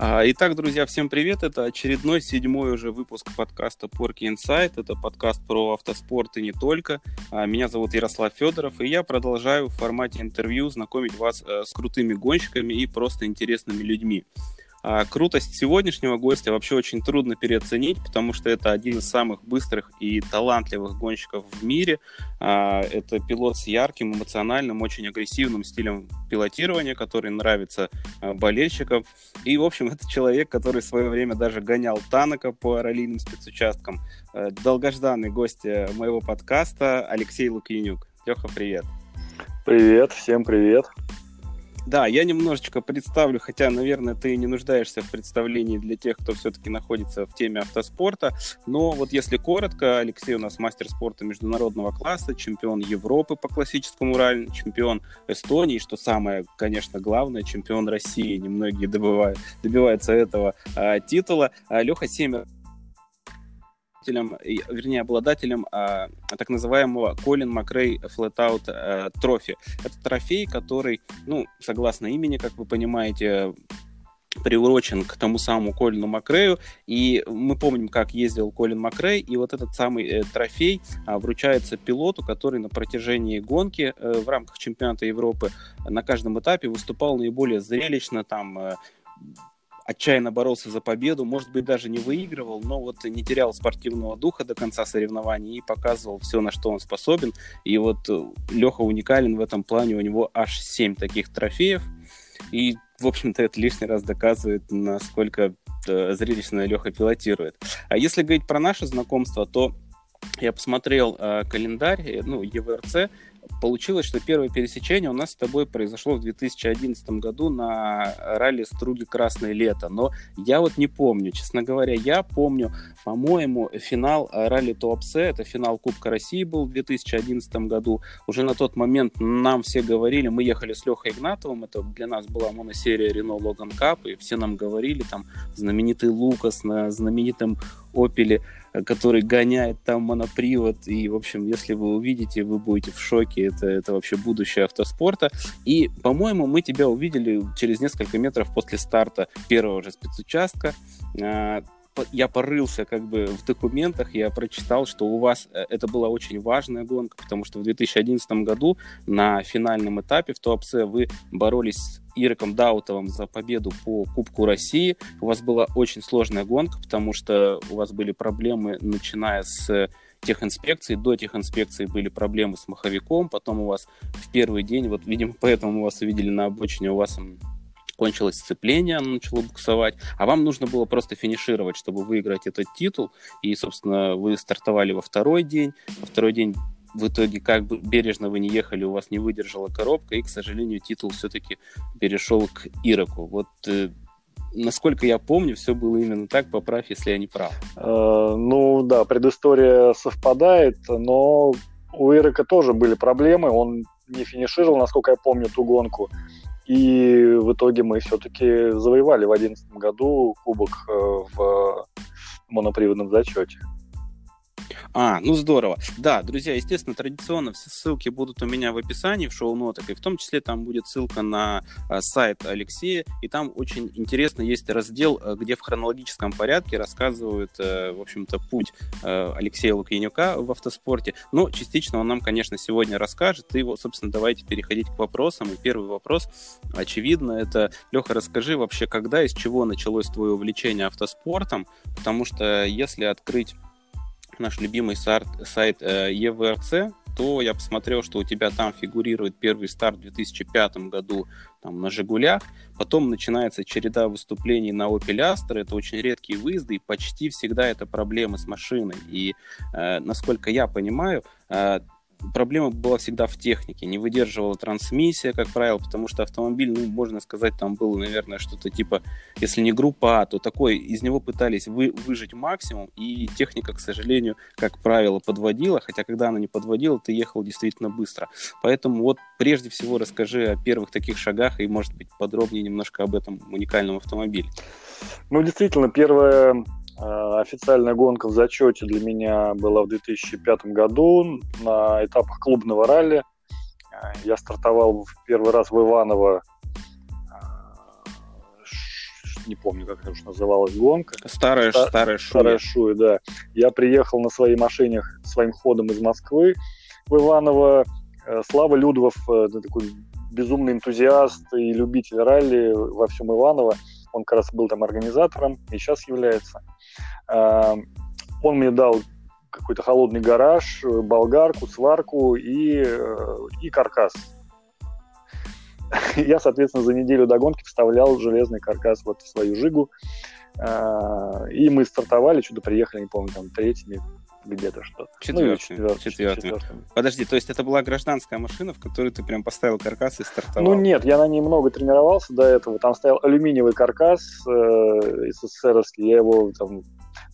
А, итак, друзья, всем привет. Это очередной седьмой уже выпуск подкаста Porky Insight. Это подкаст про автоспорт и не только. А, меня зовут Ярослав Федоров, и я продолжаю в формате интервью знакомить вас э, с крутыми гонщиками и просто интересными людьми. А крутость сегодняшнего гостя вообще очень трудно переоценить, потому что это один из самых быстрых и талантливых гонщиков в мире. А, это пилот с ярким, эмоциональным, очень агрессивным стилем пилотирования, который нравится а, болельщикам. И, в общем, это человек, который в свое время даже гонял Танака по раллийным спецучасткам. А, долгожданный гость э, моего подкаста Алексей Лукьянюк. Леха, привет. Привет, всем привет. Да, я немножечко представлю, хотя, наверное, ты не нуждаешься в представлении для тех, кто все-таки находится в теме автоспорта. Но вот если коротко, Алексей у нас мастер спорта международного класса, чемпион Европы по классическому ралли, чемпион Эстонии, что самое, конечно, главное, чемпион России. Немногие добывают, добиваются этого а, титула. А, Леха Семер вернее, обладателем а, так называемого Колин Макрей Flatout а, трофи. Это трофей, который, ну, согласно имени, как вы понимаете, приурочен к тому самому Колину Макрею, и мы помним, как ездил Колин Макрей, и вот этот самый э, трофей а, вручается пилоту, который на протяжении гонки э, в рамках чемпионата Европы на каждом этапе выступал наиболее зрелищно, там э, отчаянно боролся за победу, может быть, даже не выигрывал, но вот не терял спортивного духа до конца соревнований и показывал все, на что он способен. И вот э, Леха уникален в этом плане, у него аж 7 таких трофеев. И, в общем-то, это лишний раз доказывает, насколько э, зрелищно Леха пилотирует. А если говорить про наше знакомство, то я посмотрел э, календарь, э, ну, ЕВРЦ, получилось, что первое пересечение у нас с тобой произошло в 2011 году на ралли Струги Красное Лето. Но я вот не помню, честно говоря, я помню, по-моему, финал ралли Туапсе, это финал Кубка России был в 2011 году. Уже на тот момент нам все говорили, мы ехали с Лехой Игнатовым, это для нас была моносерия Renault Logan Cup, и все нам говорили, там, знаменитый Лукас на знаменитом Опеле который гоняет там монопривод. И, в общем, если вы увидите, вы будете в шоке. Это, это вообще будущее автоспорта. И, по-моему, мы тебя увидели через несколько метров после старта первого же спецучастка а, я порылся как бы в документах, я прочитал, что у вас э, это была очень важная гонка, потому что в 2011 году на финальном этапе в Туапсе вы боролись с Ириком Даутовым за победу по Кубку России. У вас была очень сложная гонка, потому что у вас были проблемы, начиная с техинспекции. До техинспекции были проблемы с маховиком, потом у вас в первый день, вот, видимо, поэтому вас увидели на обочине, у вас кончилось сцепление, оно начало буксовать, а вам нужно было просто финишировать, чтобы выиграть этот титул, и, собственно, вы стартовали во второй день, во второй день в итоге как бы бережно вы не ехали, у вас не выдержала коробка, и, к сожалению, титул все-таки перешел к Ироку. Вот э, насколько я помню, все было именно так, поправь, если я не прав. Э, ну да, предыстория совпадает, но у Ирока тоже были проблемы, он не финишировал, насколько я помню, ту гонку. И в итоге мы все-таки завоевали в 2011 году кубок э, в моноприводном зачете. А, ну здорово. Да, друзья, естественно, традиционно все ссылки будут у меня в описании, в шоу-нотах, и в том числе там будет ссылка на а, сайт Алексея, и там очень интересно есть раздел, э, где в хронологическом порядке рассказывают, а, в общем-то, путь а, Алексея Лукьянюка в автоспорте. Но частично он нам, конечно, сегодня расскажет, и, вот, собственно, давайте переходить к вопросам. И первый вопрос, очевидно, это, Леха, расскажи вообще, когда и с чего началось твое увлечение автоспортом, потому что если открыть наш любимый сайт, сайт э, EVRC, то я посмотрел, что у тебя там фигурирует первый старт в 2005 году там, на «Жигулях», потом начинается череда выступлений на Opel Astra, это очень редкие выезды, и почти всегда это проблемы с машиной. И, э, насколько я понимаю, э, проблема была всегда в технике. Не выдерживала трансмиссия, как правило, потому что автомобиль, ну, можно сказать, там было, наверное, что-то типа, если не группа А, то такой, из него пытались вы, выжить максимум, и техника, к сожалению, как правило, подводила, хотя когда она не подводила, ты ехал действительно быстро. Поэтому вот прежде всего расскажи о первых таких шагах и, может быть, подробнее немножко об этом уникальном автомобиле. Ну, действительно, первая Э, официальная гонка в зачете для меня была в 2005 году на этапах клубного ралли. Э, я стартовал в первый раз в Иваново не помню, как это уж называлась гонка. Старая, Ста- старая Шуя. Старая Шуя, да. Я приехал на своей машине своим ходом из Москвы в Иваново. Э, Слава Людвов, э, такой безумный энтузиаст и любитель ралли во всем Иваново. Он как раз был там организатором и сейчас является. Э, он мне дал какой-то холодный гараж, болгарку, сварку и, и каркас я, соответственно, за неделю до гонки вставлял железный каркас вот в свою жигу. А, и мы стартовали, что-то приехали, не помню, там, третьими где-то что-то. Четвертый, ну, четвертый, Подожди, то есть это была гражданская машина, в которую ты прям поставил каркас и стартовал? Ну нет, я на ней много тренировался до этого. Там стоял алюминиевый каркас э, СССРовский. Я его там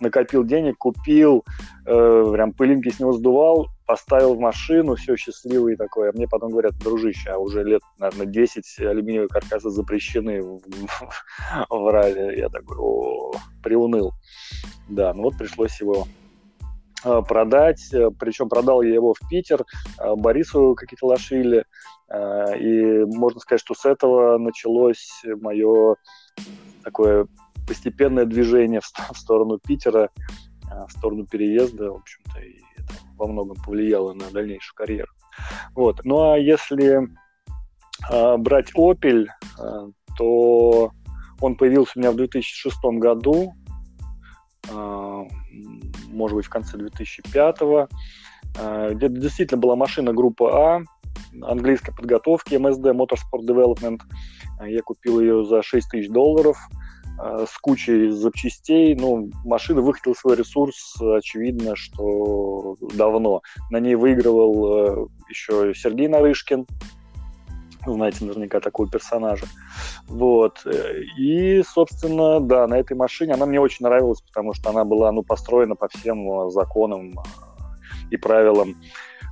накопил денег, купил, э, прям пылинки с него сдувал, поставил в машину, все счастливый такой. А мне потом говорят, дружище, а уже лет, наверное, 10 алюминиевые каркасы запрещены в, в ралли. Я такой, о, приуныл. Да, ну вот пришлось его продать, причем продал я его в Питер, э, Борису лошили, э, и можно сказать, что с этого началось мое такое постепенное движение в, сторону Питера, в сторону переезда, в общем-то, и это во многом повлияло на дальнейшую карьеру. Вот. Ну а если э, брать Opel, э, то он появился у меня в 2006 году, э, может быть, в конце 2005 э, где действительно была машина группы А, английской подготовки, MSD Motorsport Development. Я купил ее за 6 тысяч долларов – Э, с кучей запчастей. Ну, машина выкатила свой ресурс, очевидно, что давно. На ней выигрывал э, еще Сергей Нарышкин, знаете наверняка такого персонажа. Вот. И, собственно, да, на этой машине она мне очень нравилась, потому что она была, ну, построена по всем законам и правилам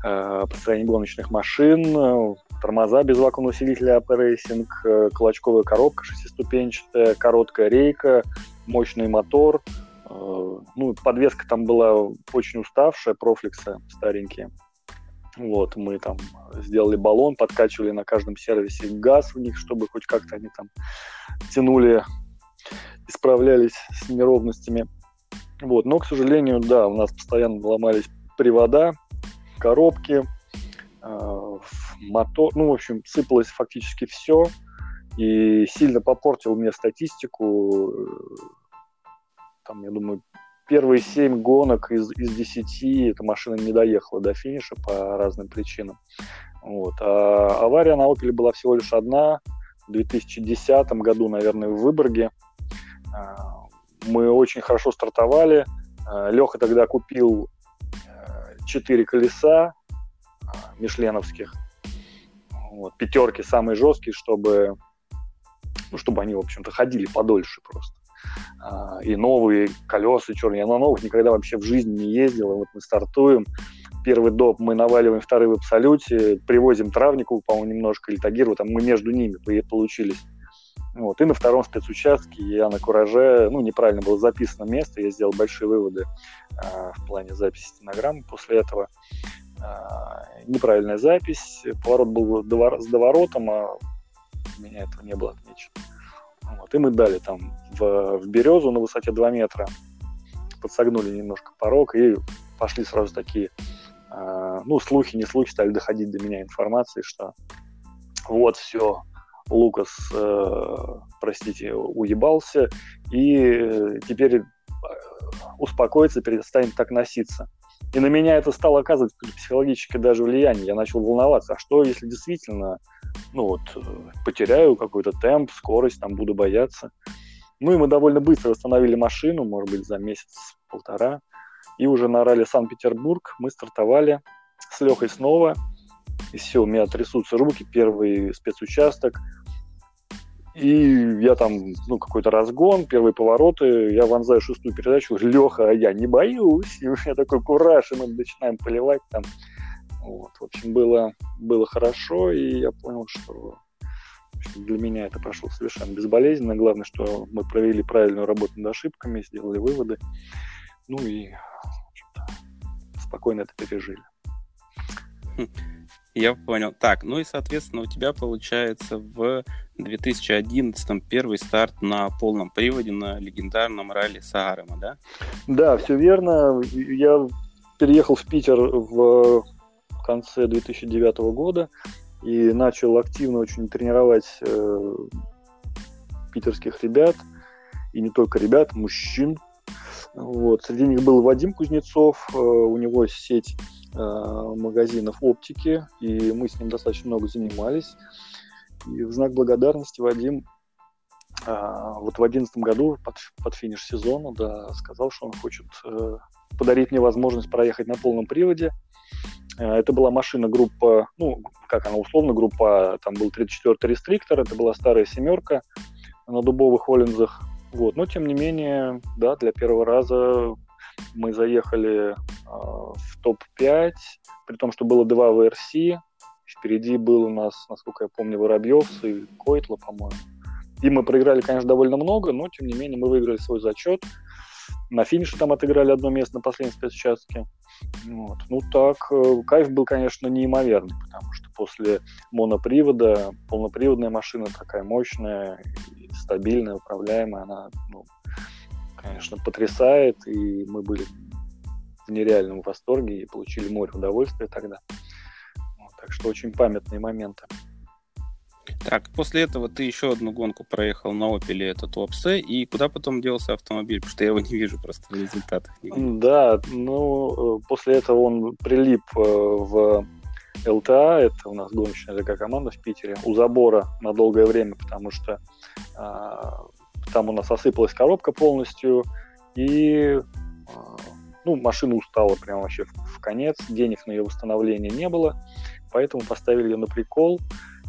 э, построения гоночных машин тормоза без вакуумно-усилителя AP Racing, э, клочковая коробка шестиступенчатая, короткая рейка, мощный мотор. Э, ну, подвеска там была очень уставшая, профлексы старенькие. Вот, мы там сделали баллон, подкачивали на каждом сервисе газ в них, чтобы хоть как-то они там тянули, исправлялись с неровностями. Вот, но, к сожалению, да, у нас постоянно ломались привода, коробки, э, мотор, ну, в общем, сыпалось фактически все, и сильно попортил мне статистику. Там, я думаю, первые семь гонок из, из 10 эта машина не доехала до финиша по разным причинам. Вот. А авария на Opel была всего лишь одна. В 2010 году, наверное, в Выборге. А, мы очень хорошо стартовали. А, Леха тогда купил э, четыре колеса а, мишленовских. Вот, пятерки самые жесткие, чтобы, ну, чтобы они, в общем-то, ходили подольше просто. А, и новые колеса черные. Я на новых никогда вообще в жизни не ездил. И вот мы стартуем. Первый доп мы наваливаем, второй в абсолюте, привозим травнику, по-моему, немножко, или Тагиру, там мы между ними получились. Вот. И на втором спецучастке я на кураже, ну, неправильно было записано место, я сделал большие выводы э, в плане записи стенограммы после этого. А, неправильная запись, поворот был с доворотом, а у меня этого не было отмечено. Вот, и мы дали там в, в березу на высоте 2 метра, подсогнули немножко порог и пошли сразу такие, э, ну, слухи, не слухи, стали доходить до меня информации, что вот все, Лукас, э, простите, уебался, и теперь успокоится, перестанет так носиться. И на меня это стало оказывать психологическое даже влияние. Я начал волноваться, а что если действительно ну вот, э, потеряю какой-то темп, скорость, там буду бояться. Ну и мы довольно быстро восстановили машину, может быть, за месяц-полтора. И уже на ралли Санкт-Петербург мы стартовали с Лехой снова. И все, у меня трясутся руки, первый спецучасток – и я там, ну, какой-то разгон, первые повороты, я вонзаю шестую передачу, Леха, а я не боюсь. И у меня такой кураж, и мы начинаем поливать там. Вот, в общем, было, было хорошо, и я понял, что для меня это прошло совершенно безболезненно. Главное, что мы провели правильную работу над ошибками, сделали выводы. Ну и спокойно это пережили. Я понял. Так, ну и, соответственно, у тебя получается в 2011 первый старт на полном приводе на легендарном ралли Саарема, да? Да, все верно. Я переехал в Питер в конце 2009 года и начал активно очень тренировать э, питерских ребят, и не только ребят, мужчин. Вот. Среди них был Вадим Кузнецов, э, у него сеть магазинов оптики, и мы с ним достаточно много занимались. И в знак благодарности Вадим э, вот в 2011 году под, под финиш сезона да, сказал, что он хочет э, подарить мне возможность проехать на полном приводе. Э, это была машина группа, ну, как она условно, группа, там был 34-й рестриктор, это была старая семерка на дубовых Оллинзах. Вот. Но, тем не менее, да, для первого раза мы заехали э, в топ-5, при том, что было два VRC. Впереди был у нас, насколько я помню, Воробьев и Койтла, по-моему. И мы проиграли, конечно, довольно много, но, тем не менее, мы выиграли свой зачет. На финише там отыграли одно место на последнем спецучастке. Вот. Ну так, э, кайф был, конечно, неимоверный, потому что после монопривода полноприводная машина такая мощная, стабильная, управляемая, она, ну, конечно, потрясает, и мы были в нереальном восторге и получили море удовольствия тогда. Вот, так что очень памятные моменты. Так, после этого ты еще одну гонку проехал на Opel, это Туапсе, и куда потом делся автомобиль? Потому что я его не вижу просто в результатах. Да, ну, э, после этого он прилип э, в ЛТА, это у нас гоночная такая команда в Питере, у забора на долгое время, потому что а, там у нас осыпалась коробка полностью, и а, ну, машина устала прям вообще в, в конец, денег на ее восстановление не было, поэтому поставили ее на прикол,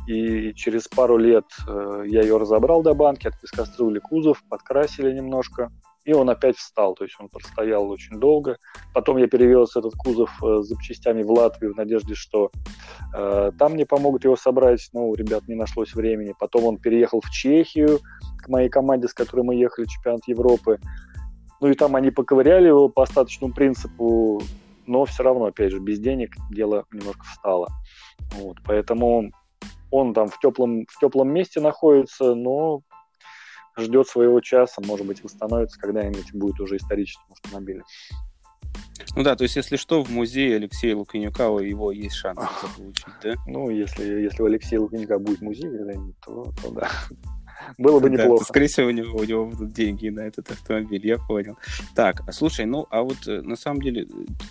и через пару лет э, я ее разобрал до банки, отпескоструили кузов, подкрасили немножко, и он опять встал, то есть он простоял очень долго. Потом я перевез этот кузов э, с запчастями в Латвию в надежде, что э, там мне помогут его собрать, но у ребят не нашлось времени. Потом он переехал в Чехию к моей команде, с которой мы ехали, чемпионат Европы. Ну и там они поковыряли его по остаточному принципу, но все равно, опять же, без денег дело немножко встало. Вот, поэтому он там в теплом, в теплом месте находится, но ждет своего часа, может быть, восстановится когда-нибудь, будет уже историческим автомобилем. Ну да, то есть, если что, в музее Алексея Луканюка у его есть шанс получить, да? Ну, если, если у Алексея Луканюка будет музей когда-нибудь, то, то да. Было бы неплохо. Да, скорее всего, у него, у него будут деньги на этот автомобиль, я понял. Так, слушай, ну, а вот э, на самом деле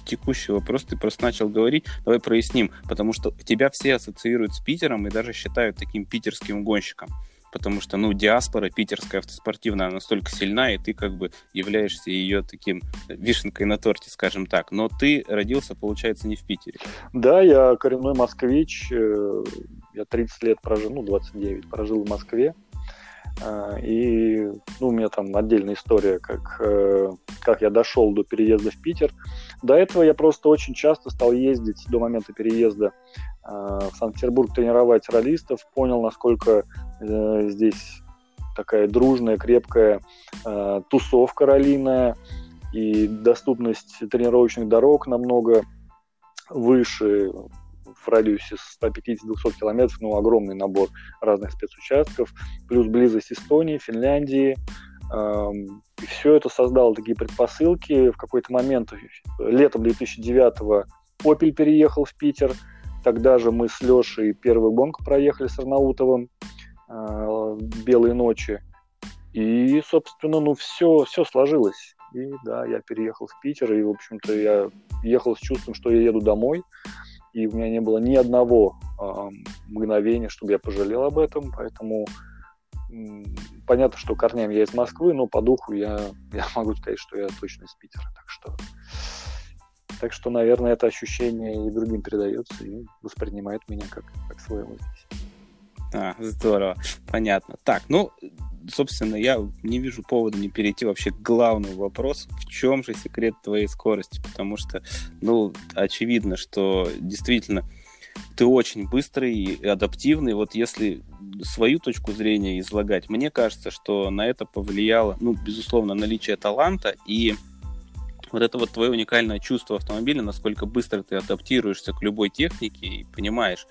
текущий вопрос ты просто начал говорить, давай проясним, потому что тебя все ассоциируют с Питером и даже считают таким питерским гонщиком потому что, ну, диаспора питерская автоспортивная настолько сильна, и ты как бы являешься ее таким вишенкой на торте, скажем так. Но ты родился, получается, не в Питере. Да, я коренной москвич. Э, я 30 лет прожил, ну, 29, прожил в Москве. А, и ну, у меня там отдельная история, как, э, как я дошел до переезда в Питер. До этого я просто очень часто стал ездить до момента переезда в Санкт-Петербург тренировать ролистов, понял, насколько э, здесь такая дружная, крепкая э, тусовка ролиная, и доступность тренировочных дорог намного выше, в радиусе 150-200 километров, ну, огромный набор разных спецучастков, плюс близость Эстонии, Финляндии. И все это создало такие предпосылки. В какой-то момент, летом 2009-го, Opel переехал в Питер. Тогда же мы с Лешей первую гонку проехали с Арнаутовым а, «Белые ночи». И, собственно, ну, все, все сложилось. И да, я переехал в Питер, и, в общем-то, я ехал с чувством, что я еду домой и у меня не было ни одного э, мгновения, чтобы я пожалел об этом, поэтому э, понятно, что корнями я из Москвы, но по духу я, я могу сказать, что я точно из Питера, так что так что, наверное, это ощущение и другим передается, и воспринимает меня как, как своего здесь. А, здорово, понятно. Так, ну, собственно, я не вижу повода не перейти вообще к главному вопросу. В чем же секрет твоей скорости? Потому что, ну, очевидно, что действительно ты очень быстрый и адаптивный. Вот если свою точку зрения излагать, мне кажется, что на это повлияло, ну, безусловно, наличие таланта и вот это вот твое уникальное чувство автомобиля, насколько быстро ты адаптируешься к любой технике и понимаешь,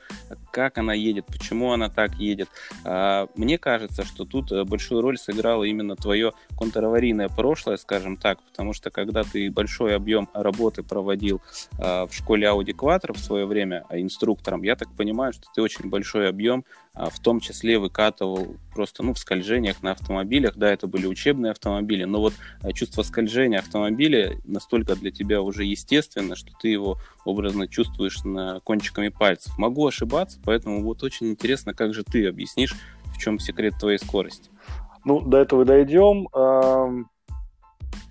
как она едет, почему она так едет. А, мне кажется, что тут э, большую роль сыграло именно твое контраварийное прошлое, скажем так, потому что когда ты большой объем работы проводил а, в школе Audi Quattro в свое время а, инструктором, я так понимаю, что ты очень большой объем в том числе выкатывал просто ну, в скольжениях на автомобилях. Да, это были учебные автомобили, но вот чувство скольжения автомобиля настолько для тебя уже естественно, что ты его образно чувствуешь на кончиками пальцев. Могу ошибаться, поэтому вот очень интересно, как же ты объяснишь, в чем секрет твоей скорости. Ну, до этого дойдем.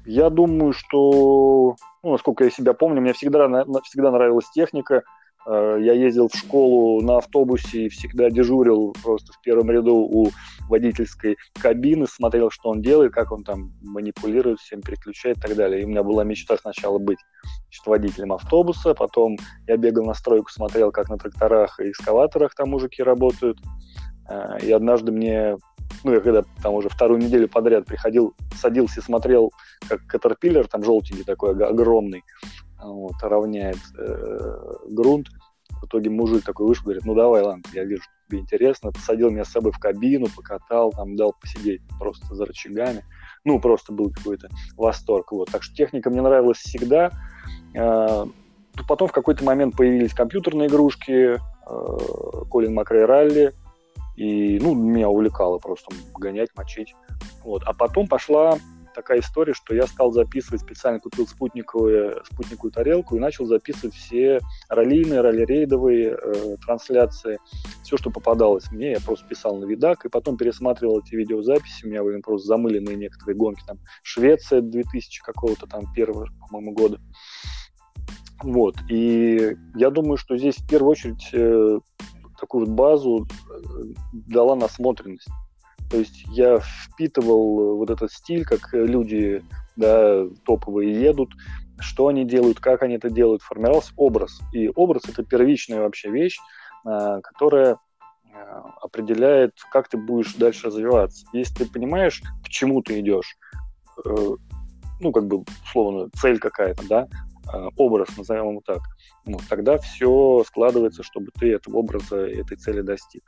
Я думаю, что, ну, насколько я себя помню, мне всегда, всегда нравилась техника. Э, я ездил в школу на автобусе и всегда дежурил просто в первом ряду у водительской кабины, смотрел, что он делает, как он там манипулирует, всем переключает и так далее. И у меня была мечта сначала быть значит, водителем автобуса, потом я бегал на стройку, смотрел, как на тракторах и экскаваторах там мужики работают. Э, и однажды мне, ну, я когда там уже вторую неделю подряд приходил, садился и смотрел, как Caterpillar, там желтенький такой огромный, вот, равняет э, грунт. В итоге мужик такой вышел, говорит, ну давай, ладно, я вижу, тебе интересно. Посадил меня с собой в кабину, покатал, там дал посидеть просто за рычагами. Ну, просто был какой-то восторг. Вот. Так что техника мне нравилась всегда. Э, потом в какой-то момент появились компьютерные игрушки, э, Колин Макрей Ралли, и, ну, меня увлекало просто гонять, мочить. Вот. А потом пошла такая история, что я стал записывать, специально купил спутниковую, спутниковую тарелку и начал записывать все раллийные, ралли-рейдовые э, трансляции, все, что попадалось мне, я просто писал на видак, и потом пересматривал эти видеозаписи, у меня были просто замыленные некоторые гонки, там, Швеция 2000 какого-то там первого, по-моему, года. Вот, и я думаю, что здесь в первую очередь э, такую вот базу э, дала насмотренность. То есть я впитывал вот этот стиль, как люди да, топовые едут, что они делают, как они это делают, формировался образ. И образ — это первичная вообще вещь, а, которая а, определяет, как ты будешь дальше развиваться. Если ты понимаешь, к чему ты идешь, э, ну, как бы, условно, цель какая-то, да, а, образ, назовем его так, ну, тогда все складывается, чтобы ты этого образа, этой цели достиг.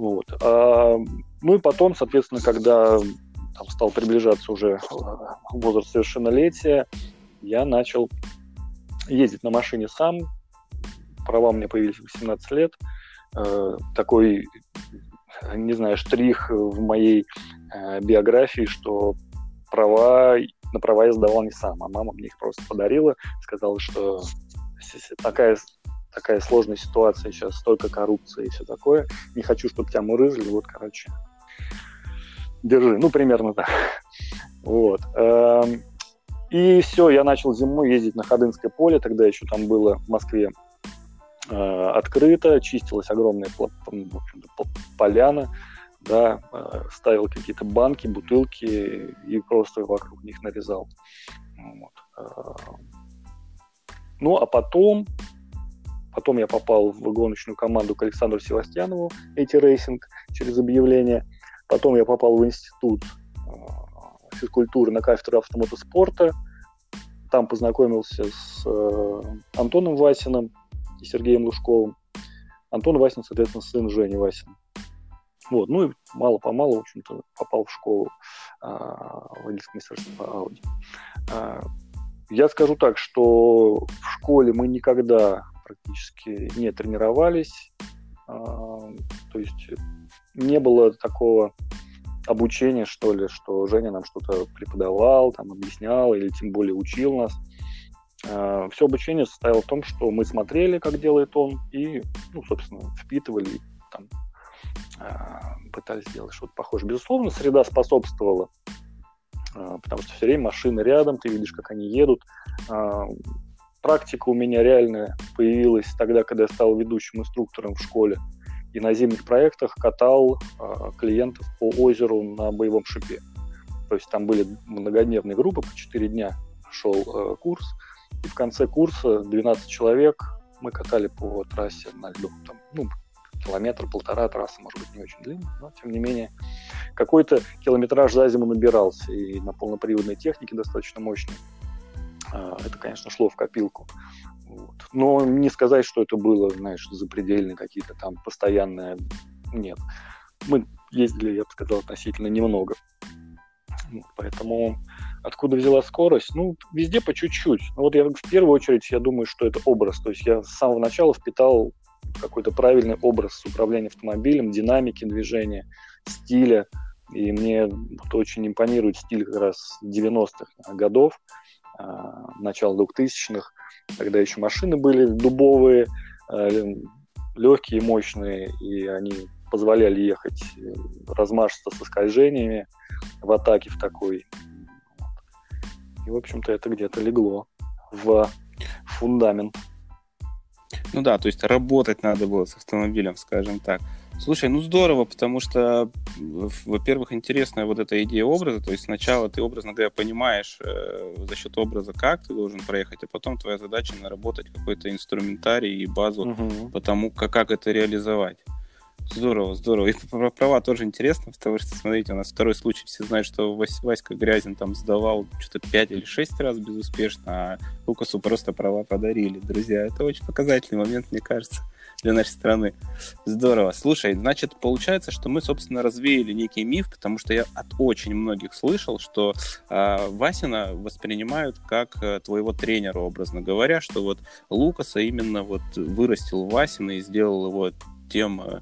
Вот. А, ну и потом, соответственно, когда там, стал приближаться уже э, возраст совершеннолетия, я начал ездить на машине сам. Права меня появились в 18 лет. Э, такой, не знаю, штрих в моей э, биографии, что права, на права я сдавал не сам, а мама мне их просто подарила, сказала, что такая такая сложная ситуация сейчас, столько коррупции и все такое. Не хочу, чтобы тебя мурыжили, вот, короче, держи. Ну, примерно так. Вот. Эм, и все, я начал зимой ездить на Ходынское поле, тогда еще там было в Москве э, открыто, чистилась огромная поляна, да, э, ставил какие-то банки, бутылки и просто вокруг них нарезал. Вот. Э, ну, а потом Потом я попал в гоночную команду к Александру Севастьянову, эти Racing, через объявление. Потом я попал в институт э, физкультуры на кафедру автомотоспорта. Там познакомился с э, Антоном Васиным и Сергеем Лужковым. Антон Васин, соответственно, сын Жени Васина. Вот, ну и мало-помалу, в общем-то, попал в школу а, водительского мастерства Audi. А, я скажу так, что в школе мы никогда практически не тренировались. А, то есть не было такого обучения, что ли, что Женя нам что-то преподавал, там, объяснял или тем более учил нас. А, Все обучение состояло в том, что мы смотрели, как делает он, и, ну, собственно, впитывали, там, а, пытались сделать что-то похожее. Безусловно, среда способствовала, потому что все время машины рядом, ты видишь, как они едут практика у меня реально появилась тогда, когда я стал ведущим инструктором в школе. И на зимних проектах катал э, клиентов по озеру на боевом шипе. То есть там были многодневные группы, по 4 дня шел э, курс. И в конце курса 12 человек мы катали по трассе на льду. Там, ну, километр-полтора трасса, может быть, не очень длинная, но тем не менее какой-то километраж за зиму набирался и на полноприводной технике достаточно мощной. А, это, конечно, шло в копилку. Вот. Но не сказать, что это было, знаешь, запредельные какие-то там постоянные... Нет. Мы ездили, я бы сказал, относительно немного. Поэтому откуда взяла скорость? Ну, везде по чуть-чуть. Ну, вот я в первую очередь, я думаю, что это образ. То есть я с самого начала впитал какой-то правильный образ управления автомобилем, динамики движения, стиля. И мне вот очень импонирует стиль как раз 90-х годов, начала 2000-х, когда еще машины были дубовые, а, легкие, мощные, и они позволяли ехать э, размашисто со скольжениями в атаке в такой. И, в общем-то, это где-то легло в фундамент. Ну да, то есть работать надо было с автомобилем, скажем так. Слушай, ну здорово, потому что, во-первых, интересная вот эта идея образа, то есть сначала ты, образно говоря, понимаешь э, за счет образа, как ты должен проехать, а потом твоя задача наработать какой-то инструментарий и базу угу. по тому, как, как это реализовать. Здорово, здорово. И про права тоже интересно, потому что, смотрите, у нас второй случай. Все знают, что Вась, Васька Грязин там сдавал что-то 5 или 6 раз безуспешно, а Лукасу просто права подарили. Друзья, это очень показательный момент, мне кажется для нашей страны. Здорово. Слушай, значит, получается, что мы, собственно, развеяли некий миф, потому что я от очень многих слышал, что э, Васина воспринимают как э, твоего тренера, образно говоря, что вот Лукаса именно вот вырастил Васина и сделал его тем э,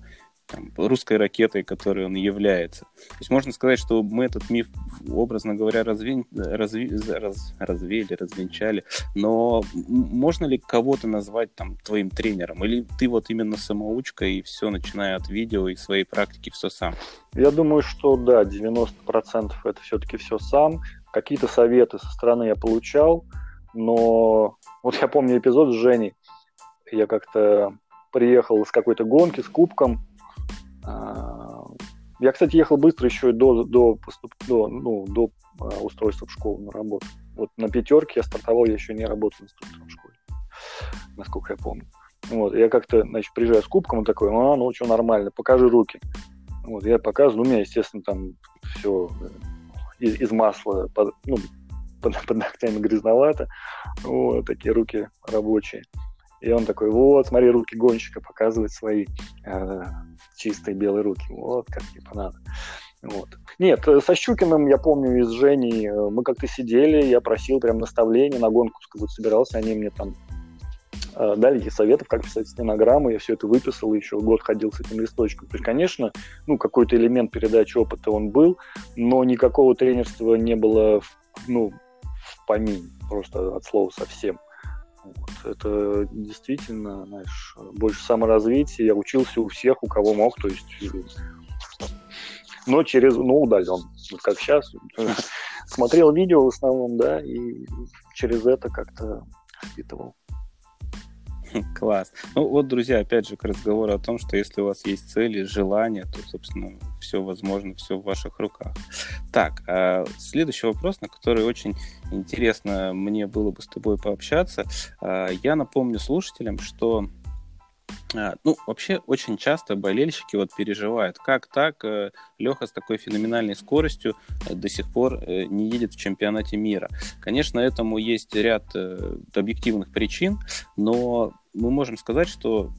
там, русской ракетой, которой он является. То есть можно сказать, что мы этот миф, образно говоря, разви... Разви... Раз... развеяли, развенчали, но можно ли кого-то назвать там твоим тренером? Или ты вот именно самоучка и все, начиная от видео и своей практики, все сам? Я думаю, что да, 90% это все-таки все сам. Какие-то советы со стороны я получал, но вот я помню эпизод с Женей. Я как-то приехал с какой-то гонки с кубком, я, кстати, ехал быстро еще до, до, поступ, до, ну, до а, устройства в школу на работу. Вот на пятерке я стартовал, я еще не работал инструктором в школе, насколько я помню. Вот, я как-то, значит, приезжаю с кубком, он такой, а, ну что, нормально, покажи руки. Вот, я показываю, у меня, естественно, там все э, из, из масла, под, ну, под, под ногтями грязновато, вот, такие руки рабочие. И он такой, вот, смотри, руки гонщика показывает свои э, чистые белые руки. Вот как типа надо. Вот. Нет, э, со Щукиным, я помню, из Жени э, мы как-то сидели, я просил прям наставления на гонку, вот собирался, они мне там э, дали советов, как писать стенограммы, я все это выписал, еще год ходил с этим листочком. То есть, конечно, ну, какой-то элемент передачи опыта он был, но никакого тренерства не было, ну, в помине, просто от слова совсем. Вот. Это действительно, знаешь, больше саморазвития. Я учился у всех, у кого мог, то есть, но через, ну, удален, вот как сейчас. Смотрел видео в основном, да, и через это как-то впитывал. Класс. Ну вот, друзья, опять же, к разговору о том, что если у вас есть цели, желания, то, собственно, все возможно, все в ваших руках. Так, а следующий вопрос, на который очень интересно мне было бы с тобой пообщаться. А, я напомню слушателям, что ну, вообще, очень часто болельщики вот переживают, как так э, Леха с такой феноменальной скоростью э, до сих пор э, не едет в чемпионате мира. Конечно, этому есть ряд объективных причин, но мы можем сказать, что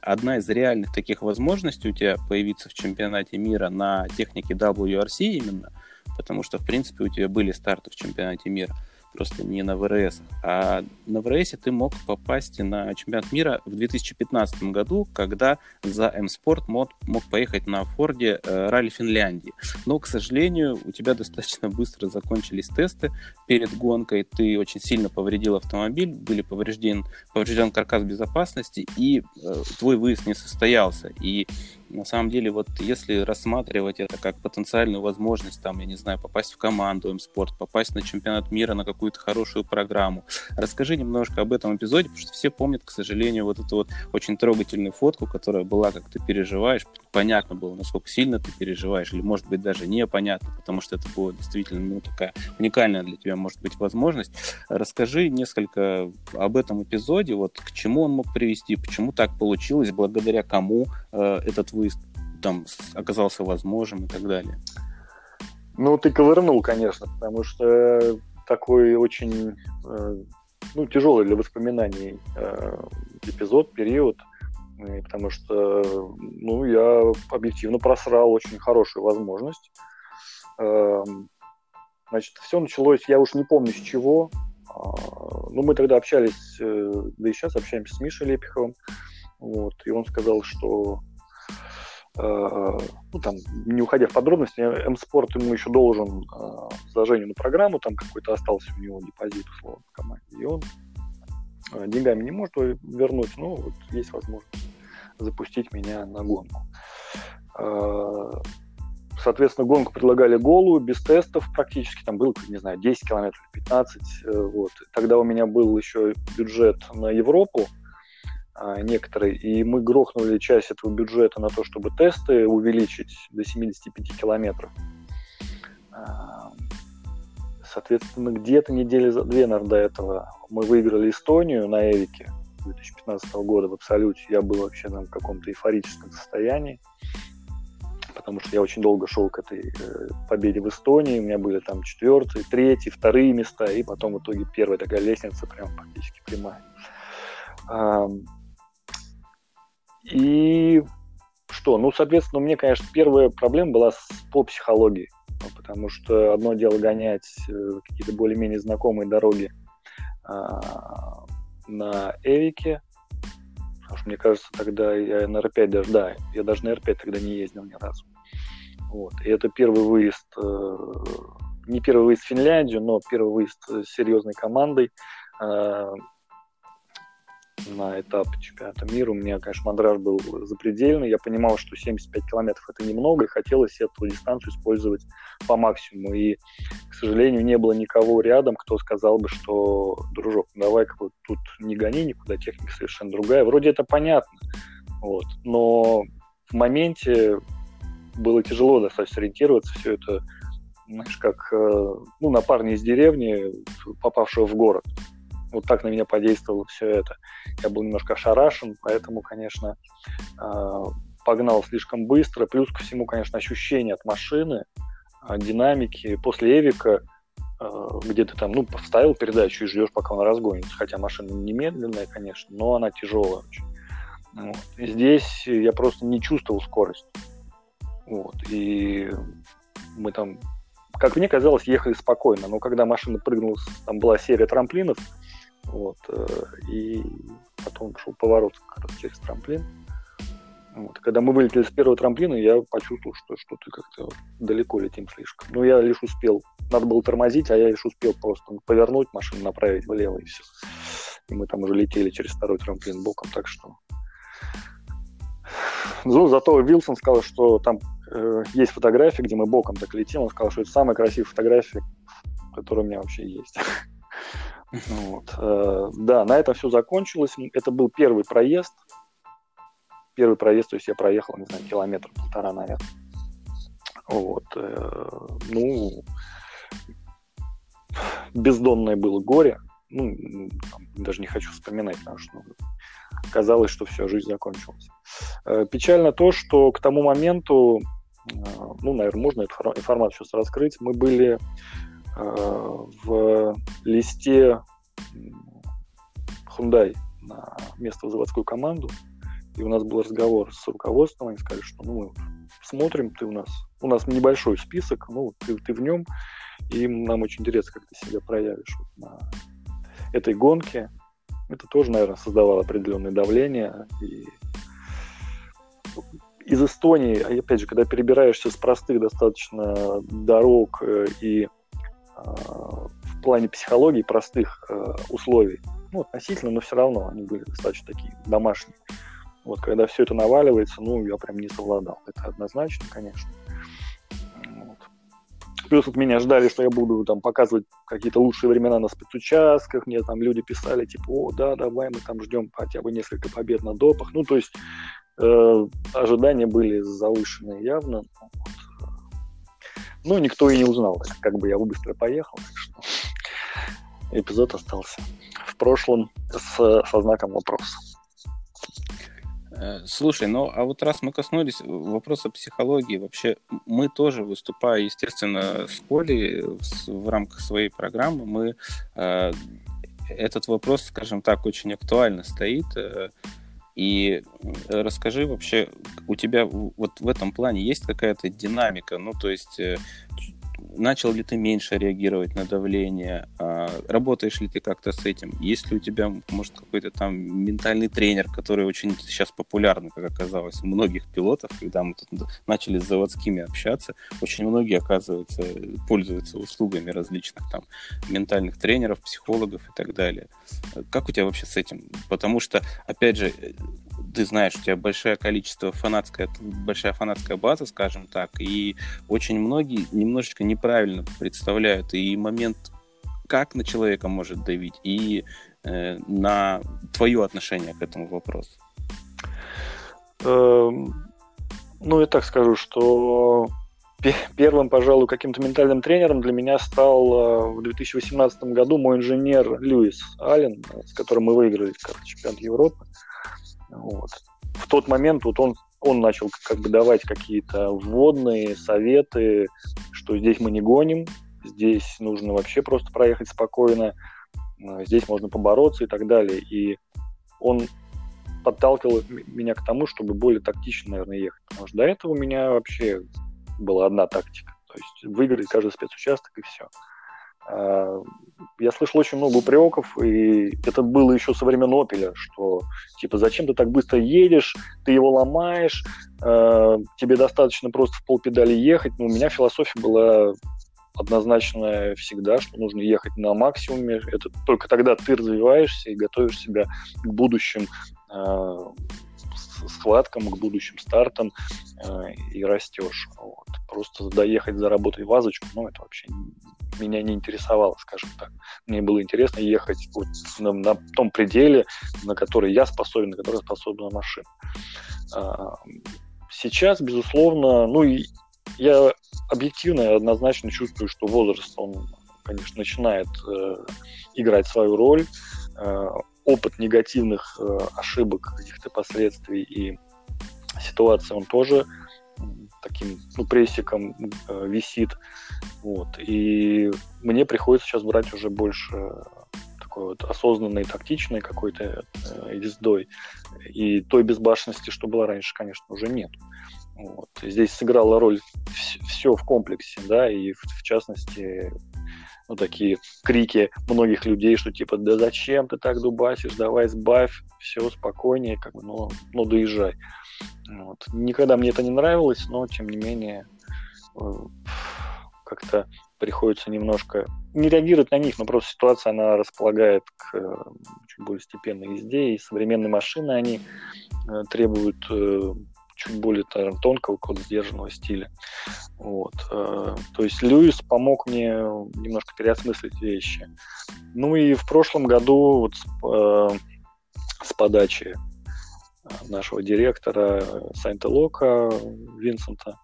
одна из реальных таких возможностей у тебя появиться в чемпионате мира на технике WRC именно, потому что, в принципе, у тебя были старты в чемпионате мира – просто не на ВРС. А на ВРС ты мог попасть на чемпионат мира в 2015 году, когда за М-Спорт мог, мог поехать на Форде э, ралли Финляндии. Но, к сожалению, у тебя достаточно быстро закончились тесты перед гонкой, ты очень сильно повредил автомобиль, были поврежден, поврежден каркас безопасности, и э, твой выезд не состоялся. И на самом деле, вот если рассматривать это как потенциальную возможность, там, я не знаю, попасть в команду М-спорт, попасть на чемпионат мира, на какую-то хорошую программу, расскажи немножко об этом эпизоде, потому что все помнят, к сожалению, вот эту вот очень трогательную фотку, которая была, как ты переживаешь, понятно было, насколько сильно ты переживаешь, или, может быть, даже непонятно, потому что это была действительно, ну, такая уникальная для тебя, может быть, возможность. Расскажи несколько об этом эпизоде, вот к чему он мог привести, почему так получилось, благодаря кому э, этот выезд там оказался возможным и так далее. Ну, ты ковырнул, конечно, потому что такой очень э, ну, тяжелый для воспоминаний э, эпизод, период, потому что ну, я объективно просрал очень хорошую возможность. Эм, значит, все началось, я уж не помню с чего. А, ну, мы тогда общались, да и сейчас общаемся с Мишей Лепиховым. Вот, и он сказал, что Э, ну, там, не уходя в подробности, М-спорт ему еще должен э, за Женину программу, там какой-то остался у него депозит, условно, в команде, и он э, деньгами не может вернуть, но вот есть возможность запустить меня на гонку. Соответственно, гонку предлагали голую, без тестов практически, там было, не знаю, 10 километров, 15, вот. Тогда у меня был еще бюджет на Европу, некоторые, и мы грохнули часть этого бюджета на то, чтобы тесты увеличить до 75 километров. А, соответственно, где-то недели за две, наверное, до этого мы выиграли Эстонию на Эвике 2015 года в абсолюте. Я был вообще там, в каком-то эйфорическом состоянии, потому что я очень долго шел к этой э, победе в Эстонии. У меня были там четвертые, третьи, вторые места, и потом в итоге первая такая лестница прям практически прямая. И что? Ну, соответственно, у меня, конечно, первая проблема была с, по психологии. Ну, потому что одно дело гонять э, какие-то более-менее знакомые дороги а, на Эвике. Потому что, мне кажется, тогда я на R5 даже, да, я даже на R5 тогда не ездил ни разу. Вот. И это первый выезд, э, не первый выезд в Финляндию, но первый выезд с серьезной командой. Э, на этап чемпионата мира. У меня, конечно, мандраж был запредельный. Я понимал, что 75 километров это немного, и хотелось эту дистанцию использовать по максимуму. И, к сожалению, не было никого рядом, кто сказал бы, что, дружок, давай-ка вот тут не гони никуда, техника совершенно другая. Вроде это понятно, вот. но в моменте было тяжело достаточно ориентироваться, все это, знаешь, как э, ну, на парня из деревни, попавшего в город. Вот так на меня подействовало все это. Я был немножко ошарашен, поэтому, конечно, а, погнал слишком быстро. Плюс ко всему, конечно, ощущение от машины, а, динамики. После Эвика а, где ты там, ну, поставил передачу и ждешь, пока он разгонится. Хотя машина не медленная, конечно, но она тяжелая очень. Вот. Здесь я просто не чувствовал скорость. Вот. И мы там, как мне казалось, ехали спокойно. Но когда машина прыгнула, там была серия трамплинов, вот, э, и потом шел поворот как раз через трамплин. Вот. Когда мы вылетели с первого трамплина, я почувствовал, что что-то как-то далеко летим слишком. Но я лишь успел, надо было тормозить, а я лишь успел просто повернуть машину, направить влево и все. И мы там уже летели через второй трамплин боком, так что... Ну, зато Вилсон сказал, что там э, есть фотографии, где мы боком так летим. Он сказал, что это самая красивая фотография, которая у меня вообще есть. Вот. Э, да, на этом все закончилось. Это был первый проезд. Первый проезд, то есть я проехал, не знаю, километр полтора, наверное. Вот. Э, ну, бездонное было горе. Ну, даже не хочу вспоминать, потому что ну, казалось, что все, жизнь закончилась. Э, печально то, что к тому моменту, ну, наверное, можно эту информацию сейчас раскрыть, мы были в листе Hyundai на место в заводскую команду, и у нас был разговор с руководством, они сказали, что ну, мы смотрим, ты у нас, у нас небольшой список, ну, ты, ты в нем, и нам очень интересно, как ты себя проявишь вот на этой гонке. Это тоже, наверное, создавало определенное давление. И из Эстонии, опять же, когда перебираешься с простых достаточно дорог э, и в плане психологии простых э, условий. Ну, относительно, но все равно они были достаточно такие домашние. Вот, когда все это наваливается, ну, я прям не совладал. Это однозначно, конечно. Вот. Плюс от меня ждали, что я буду там показывать какие-то лучшие времена на спецучастках. Мне там люди писали, типа, о, да, давай, мы там ждем хотя бы несколько побед на допах. Ну, то есть э, ожидания были завышенные явно. Вот. Ну, никто и не узнал, как бы я быстро поехал, что эпизод остался в прошлом с, со знаком вопроса. Э, слушай, ну а вот раз мы коснулись вопроса психологии, вообще мы тоже, выступая, естественно, с Колей в, рамках своей программы, мы э, этот вопрос, скажем так, очень актуально стоит. Э, и расскажи вообще, у тебя вот в этом плане есть какая-то динамика, ну то есть э, начал ли ты меньше реагировать на давление, а, работаешь ли ты как-то с этим, есть ли у тебя, может, какой-то там ментальный тренер, который очень сейчас популярный, как оказалось, у многих пилотов, когда мы тут начали с заводскими общаться, очень многие, оказывается, пользуются услугами различных там ментальных тренеров, психологов и так далее. Как у тебя вообще с этим? Потому что, опять же, ты знаешь, у тебя большое количество фанатская, большая фанатская база, скажем так, и очень многие немножечко неправильно представляют и момент, как на человека может давить, и э, на твое отношение к этому вопросу. Эм, ну, я так скажу, что первым, пожалуй, каким-то ментальным тренером для меня стал э, в 2018 году мой инженер Льюис Аллен, с которым мы выиграли как чемпионат Европы. Вот. В тот момент вот он, он начал как бы давать какие-то вводные советы, что здесь мы не гоним, здесь нужно вообще просто проехать спокойно, э, здесь можно побороться и так далее. И он подталкивал меня к тому, чтобы более тактично, наверное, ехать. Потому что до этого у меня вообще была одна тактика. То есть выиграть каждый спецучасток и все. А, я слышал очень много упреков, и это было еще со времен Опеля, что типа зачем ты так быстро едешь, ты его ломаешь, э, тебе достаточно просто в полпедали ехать. Но у меня философия была однозначно всегда, что нужно ехать на максимуме. Это только тогда ты развиваешься и готовишь себя к будущим э, схваткам, к будущим стартам э, и растешь. Вот. Просто доехать, заработать вазочку, ну, это вообще меня не интересовало, скажем так. Мне было интересно ехать вот на, на том пределе, на который я способен, на который способна машина. А, сейчас, безусловно, ну и я объективно однозначно чувствую, что возраст, он, конечно, начинает э, играть свою роль. Э, опыт негативных э, ошибок, каких-то последствий и ситуаций, он тоже таким ну, прессиком э, висит. Вот. И мне приходится сейчас брать уже больше такой вот осознанной, тактичной какой-то э, ездой. И той безбашенности, что была раньше, конечно, уже нет. Вот. Здесь сыграла роль все в комплексе, да, и в, в частности ну, такие крики многих людей, что типа, да зачем ты так дубасишь, давай сбавь, все спокойнее, как бы, ну, ну доезжай. Вот. Никогда мне это не нравилось, но тем не менее э, как-то приходится немножко не реагировать на них, но просто ситуация, она располагает к э, чуть более степенной езде, и современные машины, они э, требуют чуть более наверное, тонкого, какого-то сдержанного стиля. Вот. То есть Льюис помог мне немножко переосмыслить вещи. Ну и в прошлом году вот с, с подачи нашего директора Сайнта Лока Винсента,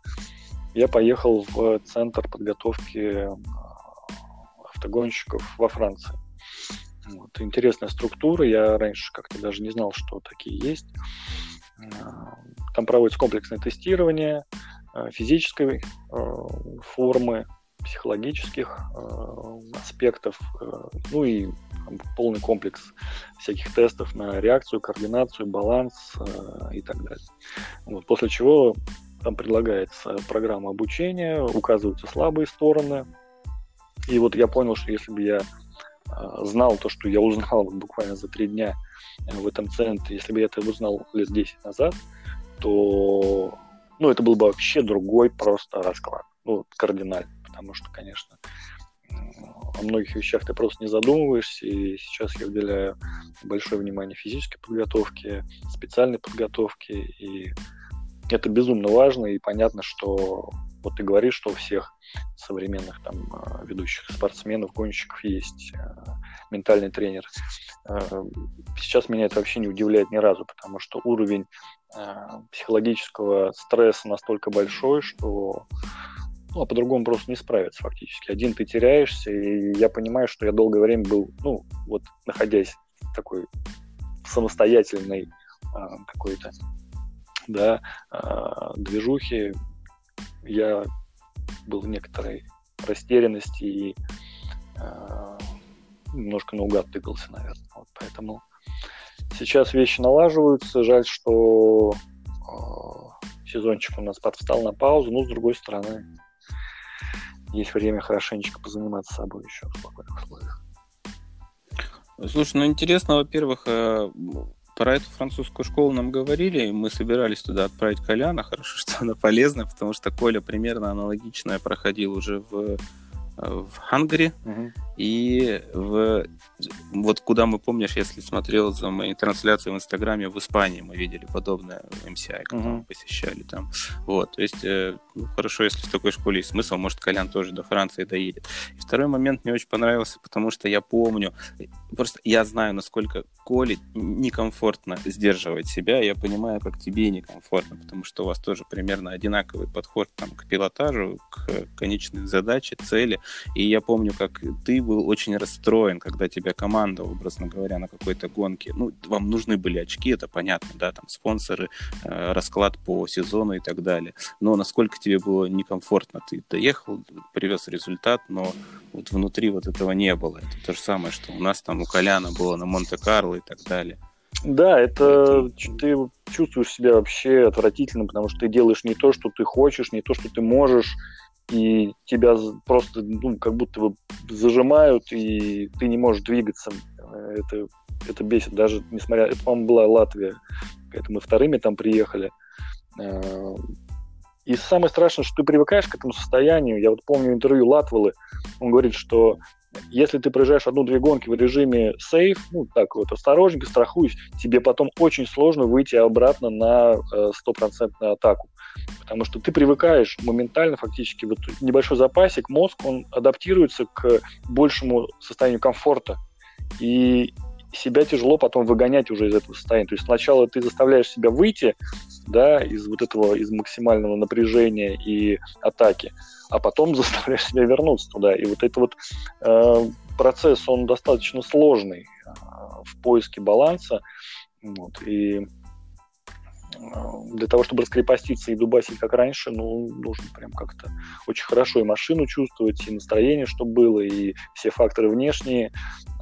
я поехал в центр подготовки автогонщиков во Франции. Вот. Интересная структура, я раньше как-то даже не знал, что такие есть. Там проводится комплексное тестирование физической формы, психологических аспектов, ну и полный комплекс всяких тестов на реакцию, координацию, баланс э, и так далее. Вот, после чего там предлагается программа обучения, указываются слабые стороны. И вот я понял, что если бы я э, знал то, что я узнал буквально за три дня в этом центре, если бы я это узнал лет 10 назад, то ну, это был бы вообще другой просто расклад, ну, кардинально, потому что, конечно, о многих вещах ты просто не задумываешься, и сейчас я уделяю большое внимание физической подготовке, специальной подготовке, и это безумно важно, и понятно, что вот ты говоришь, что у всех современных там а, ведущих спортсменов, гонщиков есть а, ментальный тренер. А, сейчас меня это вообще не удивляет ни разу, потому что уровень психологического стресса настолько большой, что ну, а по-другому просто не справиться фактически. Один ты теряешься, и я понимаю, что я долгое время был, ну, вот находясь в такой самостоятельной а, какой-то да, движухи, я был в некоторой растерянности и немножко наугад тыкался, наверное. Вот поэтому сейчас вещи налаживаются. Жаль, что сезончик у нас подвстал на паузу, но с другой стороны, есть время хорошенечко позаниматься собой еще в спокойных условиях. Слушай, ну интересно, во-первых, э, про эту французскую школу нам говорили, мы собирались туда отправить Коляна, хорошо, что она полезна, потому что Коля примерно аналогичное проходил уже в в Хангари угу. и в вот куда мы помнишь, если смотрел за моей трансляцией в Инстаграме в Испании, мы видели подобное MCI, когда угу. мы посещали там. Вот, то есть э, ну, хорошо, если в такой школе есть смысл, может Колян тоже до Франции доедет. И второй момент мне очень понравился, потому что я помню, просто я знаю, насколько Коле некомфортно сдерживать себя, я понимаю, как тебе некомфортно, потому что у вас тоже примерно одинаковый подход там, к пилотажу, к конечной задаче, цели, и я помню, как ты был очень расстроен, когда тебя команда, образно говоря, на какой-то гонке, ну, вам нужны были очки, это понятно, да, там спонсоры, э, расклад по сезону и так далее. Но насколько тебе было некомфортно, ты доехал, привез результат, но вот внутри вот этого не было. Это то же самое, что у нас там у Коляна было на Монте-Карло и так далее. Да, это ты чувствуешь себя вообще отвратительно, потому что ты делаешь не то, что ты хочешь, не то, что ты можешь, и тебя просто ну, как будто бы зажимают, и ты не можешь двигаться. Это, это бесит. Даже несмотря... Это, по-моему, была Латвия. Это мы вторыми там приехали. Э, и самое страшное, что ты привыкаешь к этому состоянию. Я вот помню интервью Латвалы. Он говорит, что если ты проезжаешь одну-две гонки в режиме сейф, ну, так вот, осторожненько, страхуюсь, тебе потом очень сложно выйти обратно на э, стопроцентную атаку. Потому что ты привыкаешь моментально, фактически, вот небольшой запасик, мозг, он адаптируется к большему состоянию комфорта. И себя тяжело потом выгонять уже из этого состояния. То есть сначала ты заставляешь себя выйти, да, из вот этого, из максимального напряжения и атаки, а потом заставляешь себя вернуться туда. И вот этот вот э, процесс, он достаточно сложный э, в поиске баланса. Вот, и для того, чтобы раскрепоститься и дубасить как раньше, ну, нужно прям как-то очень хорошо и машину чувствовать, и настроение, чтобы было, и все факторы внешние,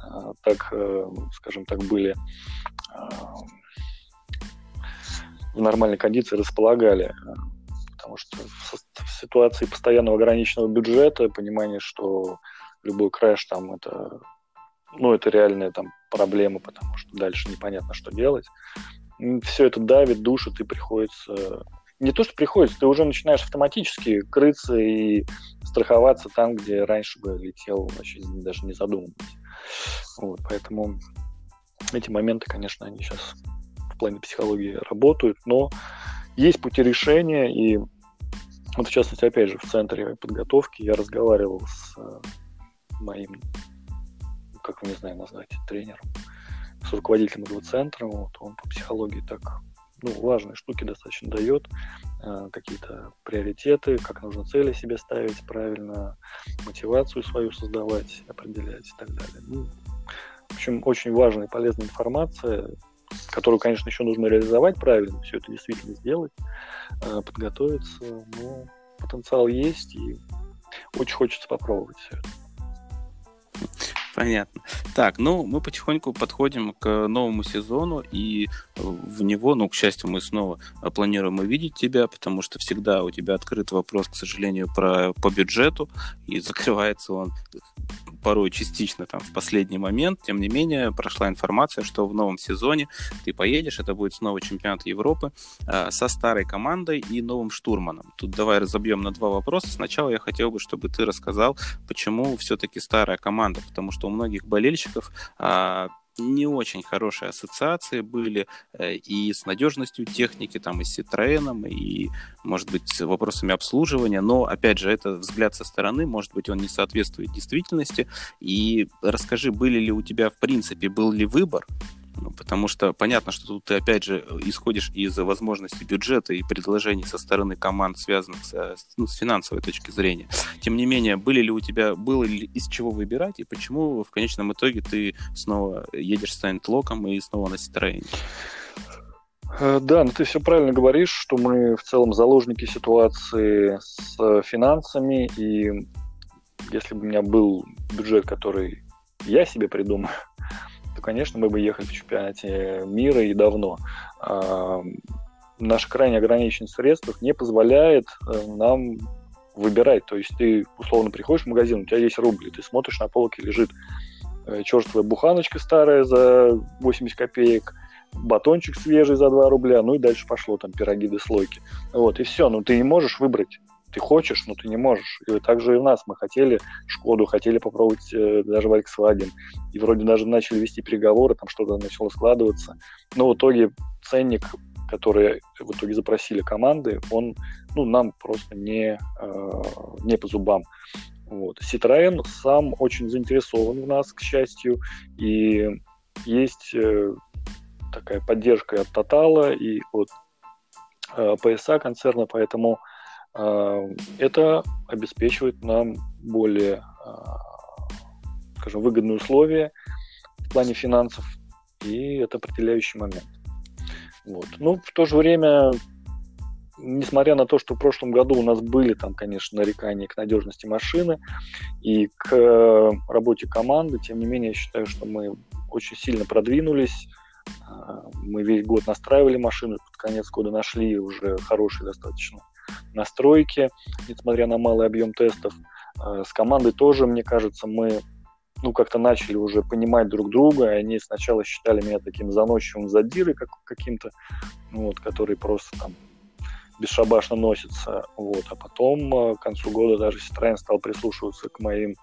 а, так, э, скажем так, были в нормальной кондиции, располагали. Потому что в ситуации постоянного ограниченного бюджета, понимание, что любой крэш там это ну, это реальная там проблема, потому что дальше непонятно, что делать все это давит, душит, и приходится... Не то, что приходится, ты уже начинаешь автоматически крыться и страховаться там, где раньше бы летел, вообще даже не задумываясь. Вот, поэтому эти моменты, конечно, они сейчас в плане психологии работают, но есть пути решения, и вот в частности, опять же, в центре подготовки я разговаривал с э, моим, как не знаю назвать, тренером, с руководителем этого центра, вот, он по психологии так ну, важные штуки достаточно дает, э, какие-то приоритеты, как нужно цели себе ставить, правильно мотивацию свою создавать, определять и так далее. Ну, в общем, очень важная и полезная информация, которую, конечно, еще нужно реализовать правильно, все это действительно сделать, э, подготовиться, но потенциал есть, и очень хочется попробовать все это. Понятно. Так, ну, мы потихоньку подходим к новому сезону, и в него, ну, к счастью, мы снова планируем увидеть тебя, потому что всегда у тебя открыт вопрос, к сожалению, про, по бюджету, и закрывается он порой частично там в последний момент. Тем не менее, прошла информация, что в новом сезоне ты поедешь, это будет снова чемпионат Европы э, со старой командой и новым штурманом. Тут давай разобьем на два вопроса. Сначала я хотел бы, чтобы ты рассказал, почему все-таки старая команда, потому что у многих болельщиков э, не очень хорошие ассоциации были э, и с надежностью техники, там, и с Citroёn, и, может быть, с вопросами обслуживания, но, опять же, это взгляд со стороны, может быть, он не соответствует действительности, и расскажи, были ли у тебя, в принципе, был ли выбор, потому что понятно, что тут ты, опять же, исходишь из возможности бюджета и предложений со стороны команд, связанных с, ну, с финансовой точки зрения. Тем не менее, были ли у тебя, было ли из чего выбирать, и почему в конечном итоге ты снова едешь с Сайнтлоком и снова на Citroёn? Э, да, ну ты все правильно говоришь, что мы в целом заложники ситуации с финансами, и если бы у меня был бюджет, который я себе придумаю, то, конечно, мы бы ехали в чемпионате мира и давно. А, наша крайне ограниченность в средствах не позволяет э, нам выбирать. То есть ты условно приходишь в магазин, у тебя есть рубли, ты смотришь, на полке лежит э, черствая буханочка старая за 80 копеек, батончик свежий за 2 рубля, ну и дальше пошло там пироги да слойки. Вот, и все. Ну, ты не можешь выбрать. Ты хочешь, но ты не можешь. И также и у нас. Мы хотели Шкоду, хотели попробовать э, даже Volkswagen. И вроде даже начали вести переговоры, там что-то начало складываться. Но в итоге ценник, который в итоге запросили команды, он ну, нам просто не, э, не по зубам. Вот. Citroën сам очень заинтересован в нас, к счастью, и есть э, такая поддержка от Тотала и от э, PSA концерна, поэтому это обеспечивает нам более, э, скажем, выгодные условия в плане финансов, и это определяющий момент. Вот. Ну, в то же время, несмотря на то, что в прошлом году у нас были там, конечно, нарекания к надежности машины и к э, работе команды, тем не менее, я считаю, что мы очень сильно продвинулись а, мы весь год настраивали машину, под конец года нашли уже хорошие достаточно настройки, несмотря на малый объем тестов. А, с командой тоже, мне кажется, мы ну, как-то начали уже понимать друг друга, они сначала считали меня таким заносчивым задирой как, каким-то, ну, вот, который просто там бесшабашно носится, вот, а потом а, к концу года даже Citroёn стал прислушиваться к моим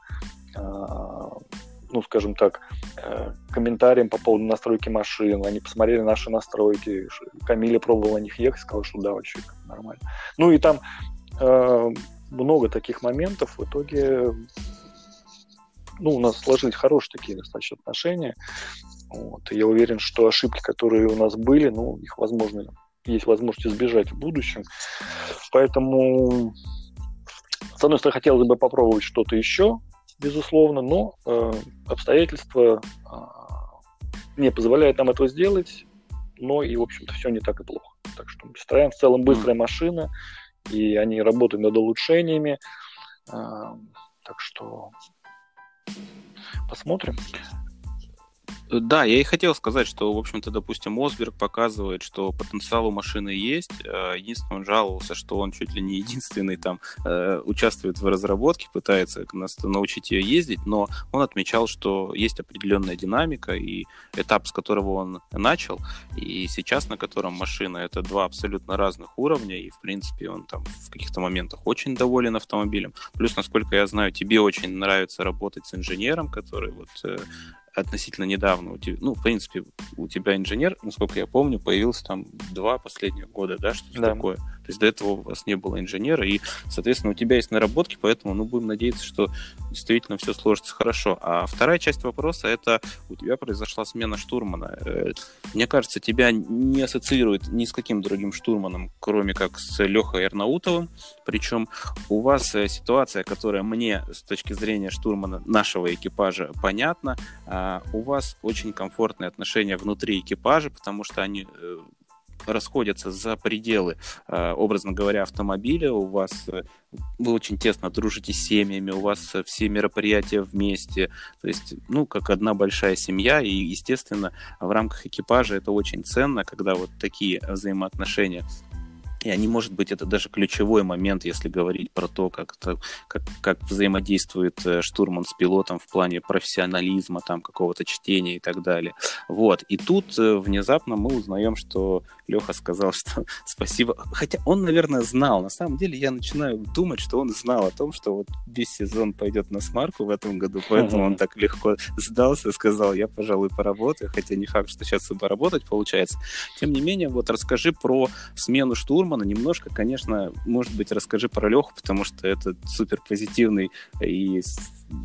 ну, скажем так, э, комментариям по поводу настройки машин. Они посмотрели наши настройки. Камиля пробовал на них ехать, сказал, что да, вообще нормально. Ну и там э, много таких моментов. В итоге ну, у нас сложились хорошие такие достаточно отношения. Вот. Я уверен, что ошибки, которые у нас были, ну, их возможно, есть возможность избежать в будущем. Поэтому, с одной стороны, хотелось бы попробовать что-то еще, безусловно, но э, обстоятельства э, не позволяют нам этого сделать, но и, в общем-то, все не так и плохо. Так что Citroёn в целом быстрая mm. машина, и они работают над улучшениями. Э, так что посмотрим. Да, я и хотел сказать, что, в общем-то, допустим, Осберг показывает, что потенциал у машины есть. Э, единственное, он жаловался, что он чуть ли не единственный там э, участвует в разработке, пытается нас научить ее ездить, но он отмечал, что есть определенная динамика, и этап, с которого он начал, и сейчас, на котором машина, это два абсолютно разных уровня, и, в принципе, он там в каких-то моментах очень доволен автомобилем. Плюс, насколько я знаю, тебе очень нравится работать с инженером, который вот э, относительно недавно, у тебя, ну, в принципе, у тебя инженер, насколько я помню, появился там два последних года, да, что-то да. такое. То есть до этого у вас не было инженера, и, соответственно, у тебя есть наработки, поэтому, ну, будем надеяться, что действительно все сложится хорошо. А вторая часть вопроса — это у тебя произошла смена штурмана. Э, мне кажется, тебя не ассоциирует ни с каким другим штурманом, кроме как с Лехой Арнаутовым, причем у вас э, ситуация, которая мне с точки зрения штурмана нашего экипажа понятна, а у вас очень комфортные отношения внутри экипажа, потому что они э, расходятся за пределы, э, образно говоря, автомобиля, у вас э, вы очень тесно дружите с семьями, у вас все мероприятия вместе, то есть, ну, как одна большая семья, и, естественно, в рамках экипажа это очень ценно, когда вот такие взаимоотношения и они, может быть, это даже ключевой момент, если говорить про то, как, это, как, как взаимодействует э, штурман с пилотом в плане профессионализма, там, какого-то чтения и так далее. Вот. И тут э, внезапно мы узнаем, что Леха сказал, что спасибо. Хотя он, наверное, знал. На самом деле я начинаю думать, что он знал о том, что вот весь сезон пойдет на смарку в этом году, поэтому он так легко сдался, сказал, я, пожалуй, поработаю, хотя не факт, что сейчас и поработать получается. Тем не менее, вот расскажи про смену штурма Романа немножко, конечно, может быть, расскажи про Леху, потому что это супер позитивный и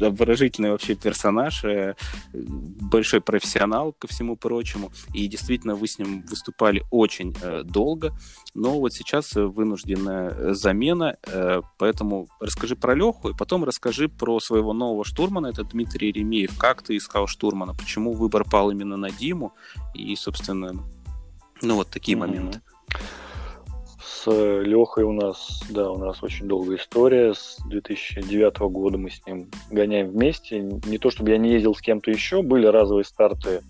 обворожительный вообще персонаж, э, большой профессионал ко всему прочему, и действительно вы с ним выступали очень э, долго, но вот сейчас вынужденная замена, э, поэтому расскажи про Леху, и потом расскажи про своего нового штурмана, это Дмитрий Ремеев, как ты искал штурмана, почему выбор пал именно на Диму, и, собственно, Ну, вот такие mm-hmm. моменты. С Лехой у нас, да, у нас очень долгая история. С 2009 года мы с ним гоняем вместе. Не то, чтобы я не ездил с кем-то еще, были разовые старты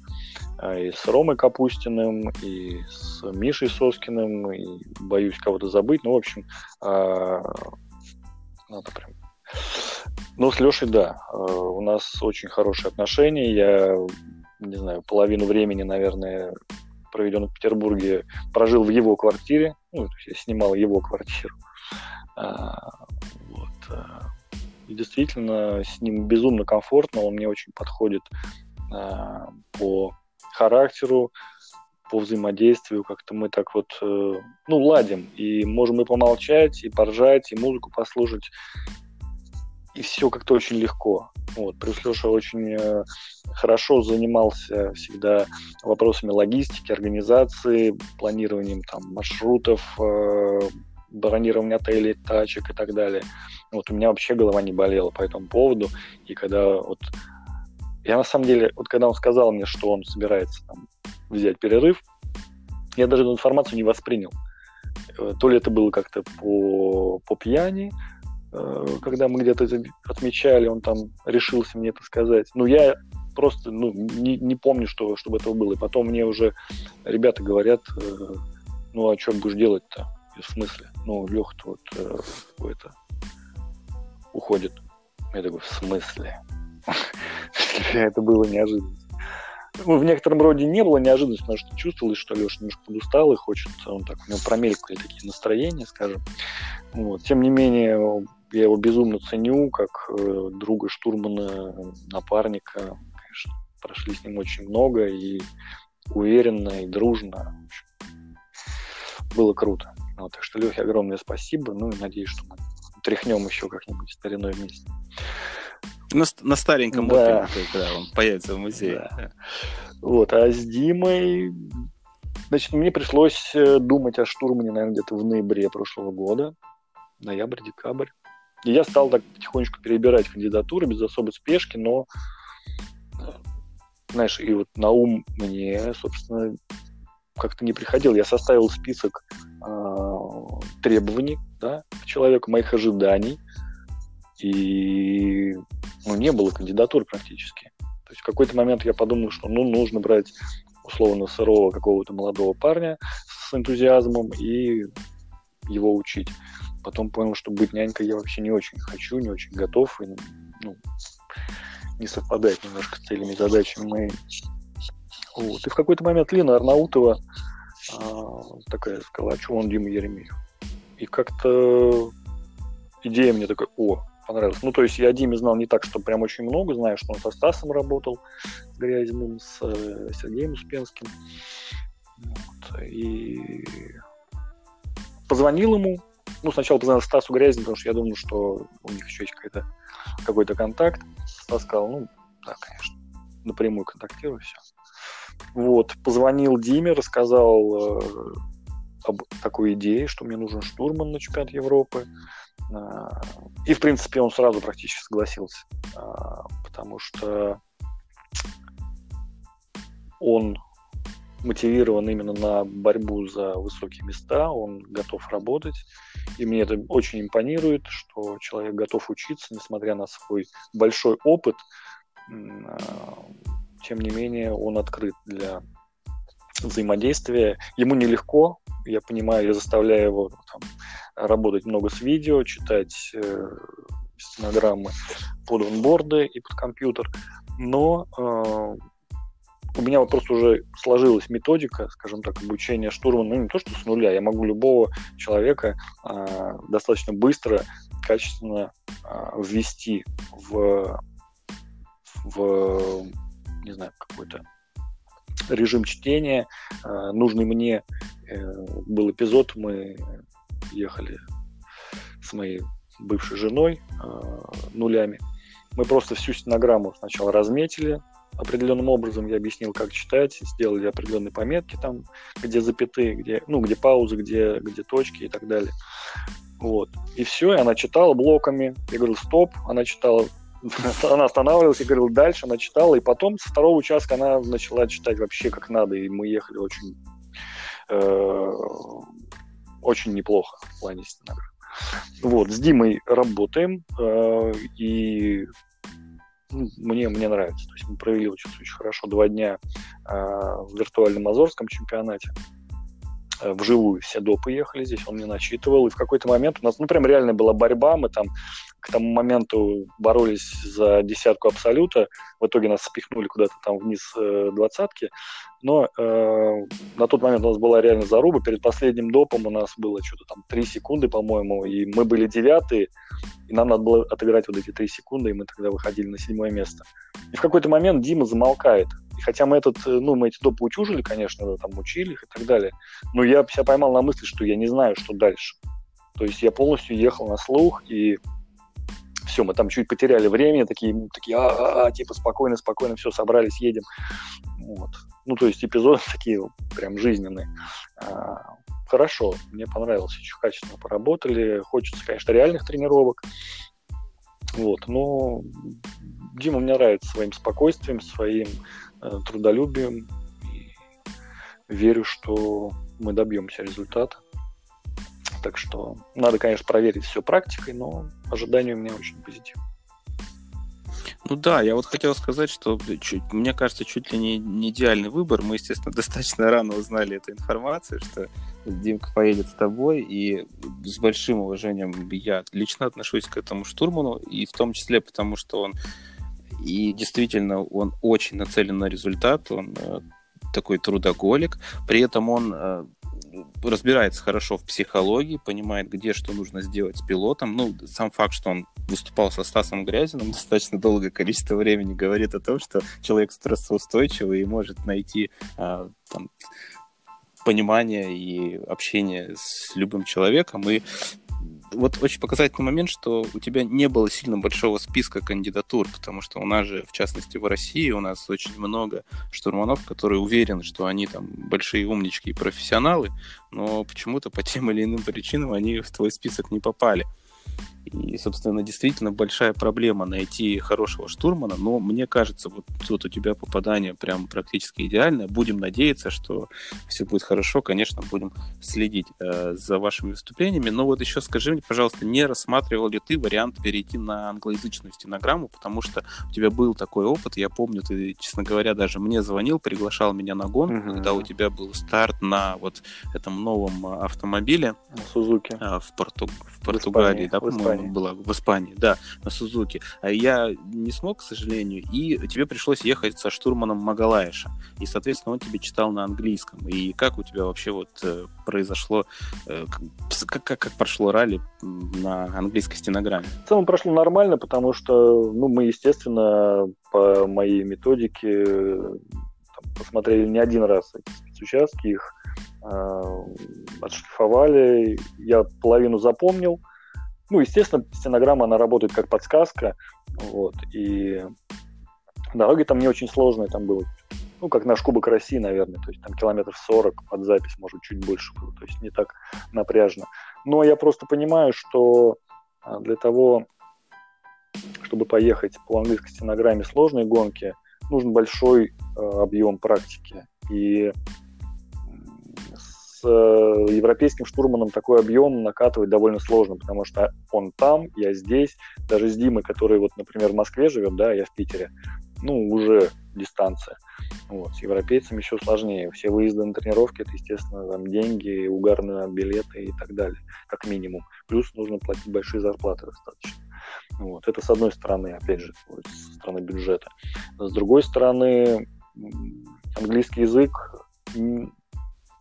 а, и с Ромой Капустиным, и с Мишей Соскиным, и боюсь кого-то забыть. Ну, в общем, а, надо прям... Ну, с Лешей, да, а, у нас очень хорошие отношения. Я, не знаю, половину времени, наверное, проведен в Петербурге, прожил в его квартире. Ну, то есть я снимал его квартиру. Вот. И действительно, с ним безумно комфортно, он мне очень подходит по характеру, по взаимодействию, как-то мы так вот, э, ну, ладим, и можем и помолчать, и поржать, и музыку послушать, и все как-то очень легко. Вот. Плюс Леша очень э, хорошо занимался всегда вопросами логистики, организации, планированием там, маршрутов, э, бронирования отелей, тачек и так далее. Вот у меня вообще голова не болела по этому поводу. И когда вот я на самом деле, вот когда он сказал мне, что он собирается там, взять перерыв, я даже эту информацию не воспринял. Э, то ли это было как-то по, по пьяни, когда мы где-то отмечали, он там решился мне это сказать. Ну, я просто ну, не, не помню, что, чтобы этого было. И потом мне уже ребята говорят, э, ну, а что будешь делать-то? В смысле? Ну, Леха-то вот э, это уходит. Я такой, в смысле? это было неожиданно. Ну, в некотором роде не было неожиданности, потому что чувствовалось, что Леша немножко подустал и хочет, он так, у него промелькали такие настроения, скажем. Вот. Тем не менее, я его безумно ценю, как э, друга штурмана, напарника. Конечно, прошли с ним очень много и уверенно, и дружно. Было круто. Вот, так что, Лехе, огромное спасибо. Ну и надеюсь, что мы тряхнем еще как-нибудь стариной вместе. На, на стареньком да. опыте, когда он появится в музее. Да. Вот, а с Димой... Значит, мне пришлось э, думать о штурмане, наверное, где-то в ноябре прошлого года. Ноябрь, декабрь. И я стал так потихонечку перебирать кандидатуры без особой спешки, но знаешь, и вот на ум мне, собственно, как-то не приходил. Я составил список э, требований да, к человеку, моих ожиданий, и ну, не было кандидатур практически. То есть в какой-то момент я подумал, что ну, нужно брать условно сырого какого-то молодого парня с энтузиазмом и его учить. Потом понял, что быть нянькой я вообще не очень хочу, не очень готов, и ну, не совпадает немножко с целями и задачами моими. Вот. И в какой-то момент Лина Арнаутова а, такая сказала, а что он Дима Еремеев? И как-то идея мне такая, о, понравилось. Ну, то есть я Диме знал не так, что прям очень много, знаю, что он со Стасом работал, с Грязиным, с э, Сергеем Успенским. Вот. И позвонил ему, ну, сначала позвонил Стасу Грязину, потому что я думал, что у них еще есть какой-то какой-то контакт. Стас сказал, ну, да, конечно, напрямую контактирую, все. Вот, позвонил Диме, рассказал э, об такой идее, что мне нужен штурман на чемпионат Европы. А, и, в принципе, он сразу практически согласился, а, потому что он мотивирован именно на борьбу за высокие места, он готов работать. И мне это очень импонирует, что человек готов учиться, несмотря на свой большой опыт. А, тем не менее, он открыт для взаимодействия. Ему нелегко, я понимаю, я заставляю его там, работать много с видео, читать э, стенограммы под онборды и под компьютер, но э, у меня вот просто уже сложилась методика, скажем так, обучения штурмана, ну не то что с нуля, я могу любого человека э, достаточно быстро, качественно э, ввести в, в не знаю, какой-то режим чтения, э, нужный мне э, был эпизод, мы ехали с моей бывшей женой э, нулями. Мы просто всю стенограмму сначала разметили определенным образом, я объяснил, как читать, сделали определенные пометки там, где запятые, где, ну, где паузы, где, где точки и так далее. Вот. И все, и она читала блоками. Я говорил, стоп, она читала она останавливалась и говорила дальше, она читала, и потом со второго участка она начала читать вообще как надо, и мы ехали очень э, очень неплохо в плане стенограмм. Вот, с Димой работаем, э, и ну, мне, мне нравится. То есть мы провели очень, очень хорошо два дня э, в виртуальном Азорском чемпионате. Э, вживую все допы ехали здесь, он мне начитывал, и в какой-то момент у нас, ну, прям реально была борьба, мы там к тому моменту боролись за десятку абсолюта, в итоге нас спихнули куда-то там вниз э, двадцатки, но э, на тот момент у нас была реально заруба, перед последним допом у нас было что-то там три секунды, по-моему, и мы были девятые, и нам надо было отыграть вот эти три секунды, и мы тогда выходили на седьмое место. И в какой-то момент Дима замолкает, и хотя мы этот, э, ну, мы эти допы учужили, конечно, там учили их и так далее, но я себя поймал на мысли, что я не знаю, что дальше. То есть я полностью ехал на слух, и все, мы там чуть потеряли времени, такие, такие, а, а, а, типа, спокойно, спокойно, все, собрались, едем. Вот. Ну, то есть эпизоды такие прям жизненные. А, хорошо, мне понравилось, очень качественно поработали. Хочется, конечно, реальных тренировок. Вот, но Дима мне нравится своим спокойствием, своим э, трудолюбием. И верю, что мы добьемся результата. Так что надо, конечно, проверить все практикой, но ожидания у меня очень позитивные. Ну да, я вот хотел сказать, что чуть, мне кажется, чуть ли не, не идеальный выбор. Мы, естественно, достаточно рано узнали эту информацию, что Димка поедет с тобой, и с большим уважением я лично отношусь к этому штурману, и в том числе потому, что он и действительно он очень нацелен на результат, он э, такой трудоголик, при этом он э, разбирается хорошо в психологии, понимает, где что нужно сделать с пилотом. Ну, сам факт, что он выступал со Стасом Грязиным достаточно долгое количество времени, говорит о том, что человек стрессоустойчивый и может найти а, там, понимание и общение с любым человеком. И вот очень показательный момент, что у тебя не было сильно большого списка кандидатур, потому что у нас же, в частности, в России у нас очень много штурманов, которые уверены, что они там большие умнички и профессионалы, но почему-то по тем или иным причинам они в твой список не попали. И, собственно, действительно большая проблема найти хорошего штурмана, но мне кажется, вот тут у тебя попадание прям практически идеальное. Будем надеяться, что все будет хорошо. Конечно, будем следить э, за вашими выступлениями. Но вот еще скажи мне, пожалуйста, не рассматривал ли ты вариант перейти на англоязычную стенограмму, потому что у тебя был такой опыт. Я помню, ты, честно говоря, даже мне звонил, приглашал меня на гонку, mm-hmm. когда у тебя был старт на вот этом новом автомобиле. Сузуки. Э, в, Порту... в Португалии, в Испании, да, по-моему Испании. была в Испании, да, на Сузуки. А я не смог, к сожалению, и тебе пришлось ехать со штурманом Магалаеша. И, соответственно, он тебе читал на английском. И как у тебя вообще вот э, произошло, э, как, как, как прошло ралли на английской стенограмме? В целом прошло нормально, потому что, ну, мы, естественно, по моей методике там, посмотрели не один раз эти спецучастки, их э, отшлифовали, я половину запомнил, ну, естественно, стенограмма, она работает как подсказка, вот, и дороги там не очень сложные, там было, ну, как наш Кубок России, наверное, то есть там километров 40 под запись, может, чуть больше было, то есть не так напряжно. Но я просто понимаю, что а, для того, чтобы поехать по английской стенограмме сложной гонки, нужен большой э, объем практики. И с э, европейским штурманом такой объем накатывать довольно сложно, потому что он там, я здесь, даже с Димой, который вот, например, в Москве живет, да, я в Питере, ну, уже дистанция. Вот. С европейцами еще сложнее. Все выезды на тренировки, это, естественно, там деньги, угарные билеты и так далее, как минимум. Плюс нужно платить большие зарплаты достаточно. Вот. Это с одной стороны, опять же, со стороны бюджета. С другой стороны, английский язык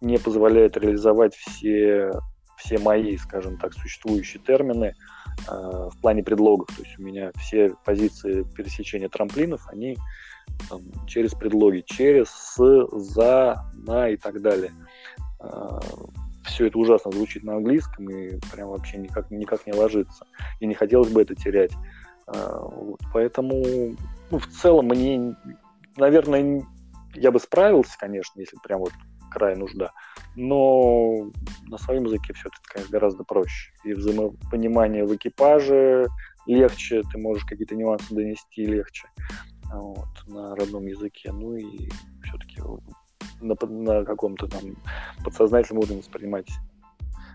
не позволяет реализовать все, все мои, скажем так, существующие термины э, в плане предлогов. То есть у меня все позиции пересечения трамплинов, они там, через предлоги, через, с, за, на и так далее. Э, все это ужасно звучит на английском и прям вообще никак, никак не ложится. И не хотелось бы это терять. Э, вот, поэтому ну, в целом мне, наверное, я бы справился, конечно, если прям вот край нужда. Но на своем языке все это, конечно, гораздо проще. И взаимопонимание в экипаже легче, ты можешь какие-то нюансы донести легче вот, на родном языке. Ну и все-таки на, на каком-то там подсознательном уровне воспринимать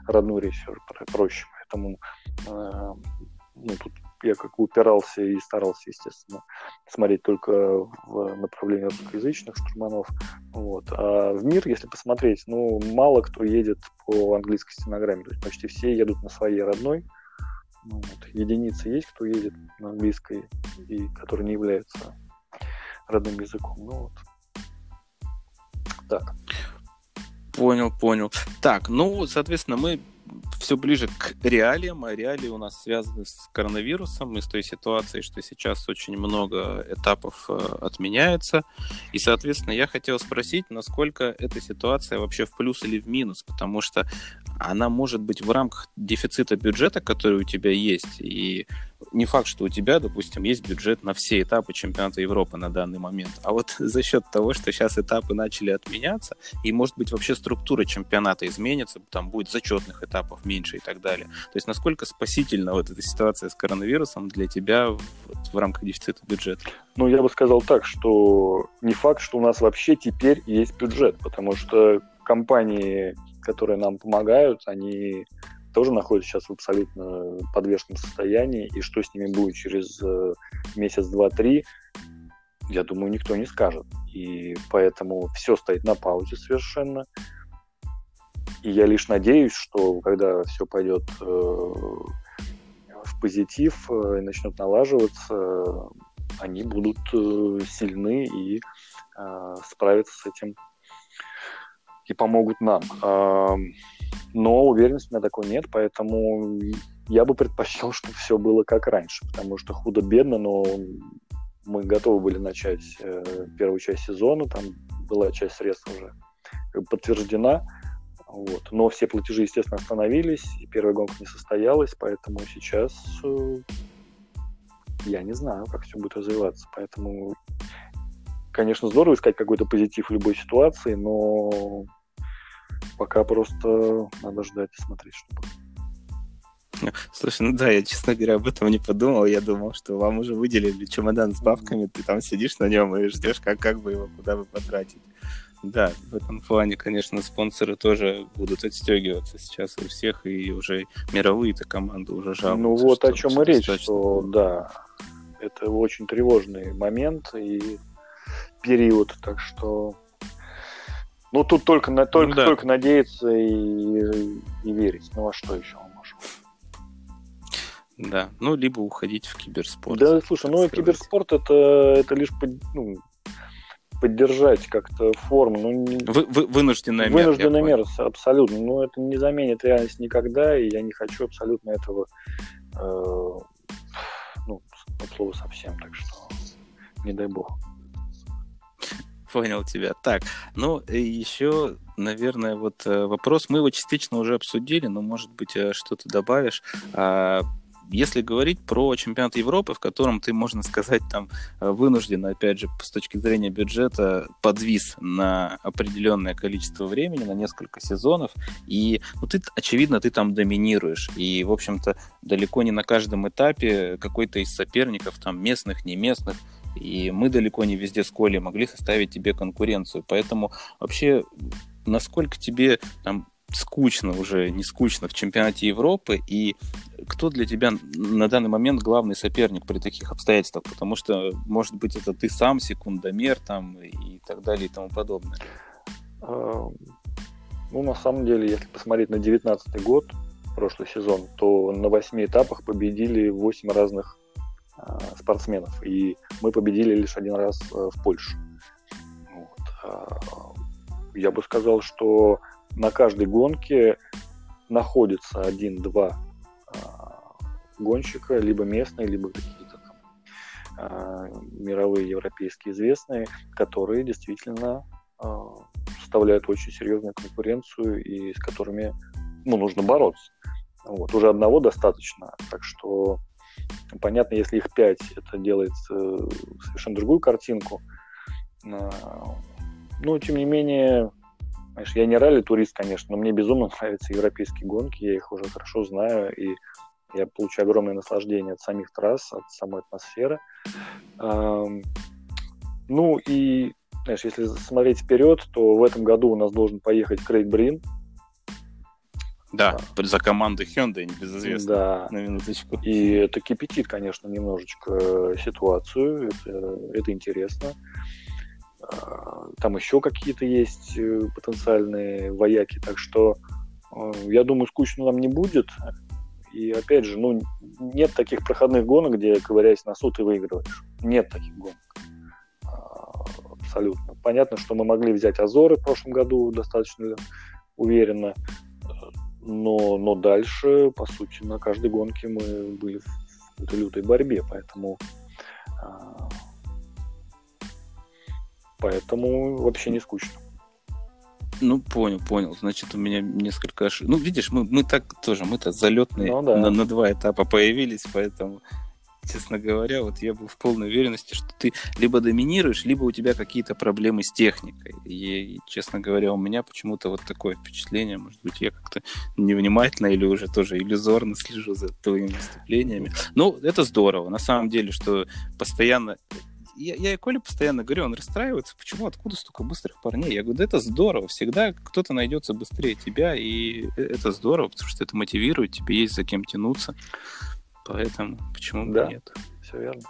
родную речь проще. Поэтому э, ну, тут я как упирался и старался, естественно, смотреть только в направлении русскоязычных штурманов. Вот. А в мир, если посмотреть, ну, мало кто едет по английской стенограмме. То есть почти все едут на своей родной. Ну, вот. Единицы есть, кто едет на английской, и который не является родным языком. Ну вот. Так. Понял, понял. Так, ну, соответственно, мы все ближе к реалиям, а реалии у нас связаны с коронавирусом и с той ситуацией, что сейчас очень много этапов э, отменяется. И, соответственно, я хотел спросить, насколько эта ситуация вообще в плюс или в минус, потому что она может быть в рамках дефицита бюджета, который у тебя есть, и не факт, что у тебя, допустим, есть бюджет на все этапы чемпионата Европы на данный момент. А вот за счет того, что сейчас этапы начали отменяться, и, может быть, вообще структура чемпионата изменится, там будет зачетных этапов меньше и так далее. То есть насколько спасительна вот эта ситуация с коронавирусом для тебя в, в рамках дефицита бюджета? Ну, я бы сказал так, что не факт, что у нас вообще теперь есть бюджет, потому что компании, которые нам помогают, они тоже находятся сейчас в абсолютно подвешенном состоянии, и что с ними будет через э, месяц, два, три, я думаю, никто не скажет. И поэтому все стоит на паузе совершенно. И я лишь надеюсь, что когда все пойдет э, в позитив э, и начнет налаживаться, они будут э, сильны и э, справятся с этим и помогут нам. Но уверенности у меня такой нет, поэтому я бы предпочел, чтобы все было как раньше, потому что худо-бедно, но мы готовы были начать э, первую часть сезона, там была часть средств уже подтверждена, вот. Но все платежи, естественно, остановились, и первая гонка не состоялась, поэтому сейчас э, я не знаю, как все будет развиваться. Поэтому, конечно, здорово искать какой-то позитив в любой ситуации, но пока просто надо ждать и смотреть, что будет. Слушай, ну да, я, честно говоря, об этом не подумал. Я думал, что вам уже выделили чемодан с бабками, ты там сидишь на нем и ждешь, как, как бы его куда бы потратить. Да, в этом плане, конечно, спонсоры тоже будут отстегиваться сейчас у всех, и уже мировые-то команды уже жалуются. Ну вот о чем и речь, что да, это очень тревожный момент и период, так что ну тут только, на, только, ну, да. только надеяться и, и верить. Ну а что еще мы можем? Да, ну либо уходить в киберспорт. Да, слушай, ну киберспорт это, это лишь ну, поддержать как-то форму. Ну, вы, вы, вынужденная мера. Вынужденная мера, абсолютно. Но это не заменит реальность никогда, и я не хочу абсолютно этого, э, ну, от слова совсем, так что не дай бог. Понял тебя. Так, ну, еще, наверное, вот э, вопрос, мы его частично уже обсудили, но, может быть, э, что-то добавишь. А, если говорить про чемпионат Европы, в котором ты, можно сказать, там э, вынужден, опять же, с точки зрения бюджета, подвис на определенное количество времени, на несколько сезонов, и ну, ты, очевидно, ты там доминируешь, и, в общем-то, далеко не на каждом этапе какой-то из соперников, там, местных, не местных, и мы далеко не везде с Колей могли составить тебе конкуренцию. Поэтому вообще, насколько тебе там скучно уже, не скучно в чемпионате Европы, и кто для тебя на данный момент главный соперник при таких обстоятельствах? Потому что, может быть, это ты сам, секундомер там и так далее и тому подобное. А, ну, на самом деле, если посмотреть на 19 год, прошлый сезон, то на восьми этапах победили восемь разных спортсменов, и мы победили лишь один раз э, в Польше. Вот. А, я бы сказал, что на каждой гонке находится один-два а, гонщика, либо местные, либо какие-то там а, мировые, европейские известные, которые действительно составляют очень серьезную конкуренцию и с которыми ну, нужно бороться. Вот. Уже одного достаточно, так что понятно, если их пять, это делает э, совершенно другую картинку. Но, тем не менее, Знаешь, я не ралли-турист, конечно, но мне безумно нравятся европейские гонки, я их уже хорошо знаю, и я получаю огромное наслаждение от самих трасс, от самой атмосферы. Ну и знаешь, если смотреть вперед, то в этом году у нас должен поехать Крейг Брин. Да, да. за командой Hyundai, небезызвестно. Да. На минуточку. И это кипятит, конечно, немножечко ситуацию. Это, это интересно. А, там еще какие-то есть э, потенциальные вояки, так что э, я думаю, скучно нам не будет. И опять же, ну, нет таких проходных гонок, где, ковыряясь на суд, ты выигрываешь. Нет таких гонок. А, абсолютно. Понятно, что мы могли взять Азоры в прошлом году достаточно уверенно, но, но дальше, по сути, на каждой гонке мы были в какой-то лютой борьбе, поэтому а, поэтому вообще не скучно. Ну, понял, понял. Значит, у меня несколько ошибок. Ну, видишь, мы, мы так тоже, мы-то залетные ну, да. на, на два этапа появились, поэтому, честно говоря, вот я был в полной уверенности, что ты либо доминируешь, либо у тебя какие-то проблемы с техникой. И, честно говоря, у меня почему-то вот такое впечатление, может быть, я как-то невнимательно или уже тоже иллюзорно слежу за твоими выступлениями. Ну, это здорово, на самом деле, что постоянно я, я и Коле постоянно говорю, он расстраивается, почему, откуда столько быстрых парней? Я говорю, да это здорово, всегда кто-то найдется быстрее тебя, и э, это здорово, потому что это мотивирует, тебе есть за кем тянуться, поэтому почему бы да, нет? все верно.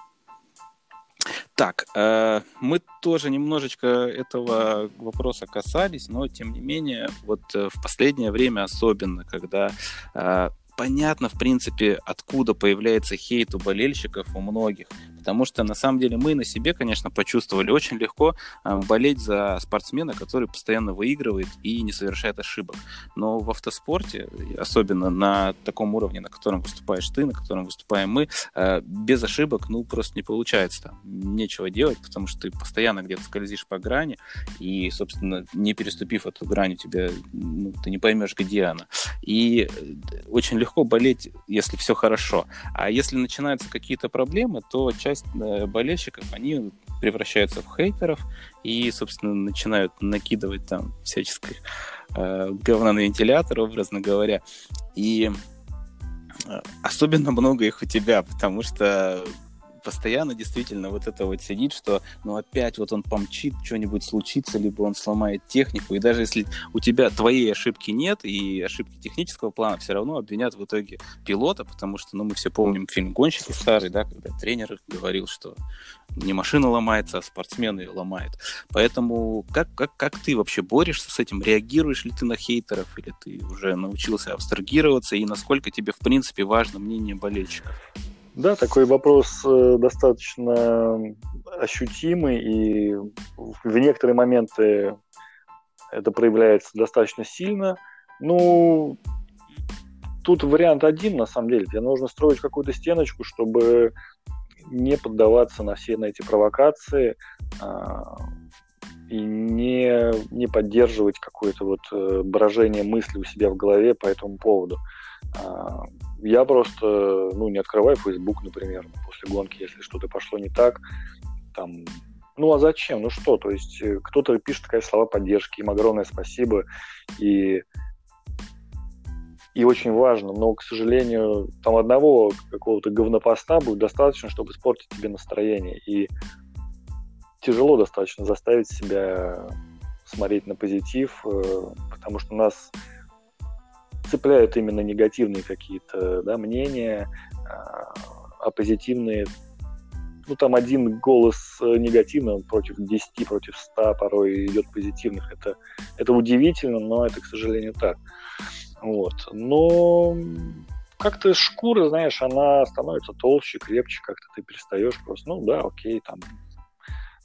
Так, э, мы тоже немножечко этого вопроса касались, но тем не менее, вот э, в последнее время особенно, когда э, понятно, в принципе, откуда появляется хейт у болельщиков, у многих. Потому что, на самом деле, мы на себе, конечно, почувствовали очень легко э, болеть за спортсмена, который постоянно выигрывает и не совершает ошибок. Но в автоспорте, особенно на таком уровне, на котором выступаешь ты, на котором выступаем мы, э, без ошибок, ну, просто не получается. Там нечего делать, потому что ты постоянно где-то скользишь по грани, и, собственно, не переступив эту грань, у тебя, ну, ты не поймешь, где она. И э, очень легко болеть, если все хорошо. А если начинаются какие-то проблемы, то часть э, болельщиков, они превращаются в хейтеров и, собственно, начинают накидывать там всяческих э, говна на вентилятор, образно говоря. И э, особенно много их у тебя, потому что постоянно действительно вот это вот сидит, что ну опять вот он помчит, что-нибудь случится, либо он сломает технику, и даже если у тебя твоей ошибки нет, и ошибки технического плана все равно обвинят в итоге пилота, потому что, ну, мы все помним фильм «Гонщики» старый, да, когда тренер говорил, что не машина ломается, а спортсмены ее ломают. Поэтому как, как, как ты вообще борешься с этим? Реагируешь ли ты на хейтеров, или ты уже научился абстрагироваться, и насколько тебе, в принципе, важно мнение болельщиков? Да, такой вопрос э, достаточно ощутимый, и в некоторые моменты это проявляется достаточно сильно. Ну, тут вариант один, на самом деле. Тебе нужно строить какую-то стеночку, чтобы не поддаваться на все на эти провокации а, и не, не поддерживать какое-то вот э, брожение мысли у себя в голове по этому поводу. А, я просто, ну, не открываю Facebook, например, после гонки, если что-то пошло не так, там, ну, а зачем? Ну что, то есть э, кто-то пишет такие слова поддержки, им огромное спасибо, и и очень важно, но, к сожалению, там одного какого-то говнопоста будет достаточно, чтобы испортить тебе настроение. И тяжело достаточно заставить себя смотреть на позитив, э, потому что нас цепляют именно негативные какие-то да, мнения, а, а позитивные ну, там один голос э, негативный против 10, против 100 порой идет позитивных. Это, это удивительно, но это, к сожалению, так. Вот. Но как-то шкура, знаешь, она становится толще, крепче, как-то ты перестаешь просто, ну да, окей, там,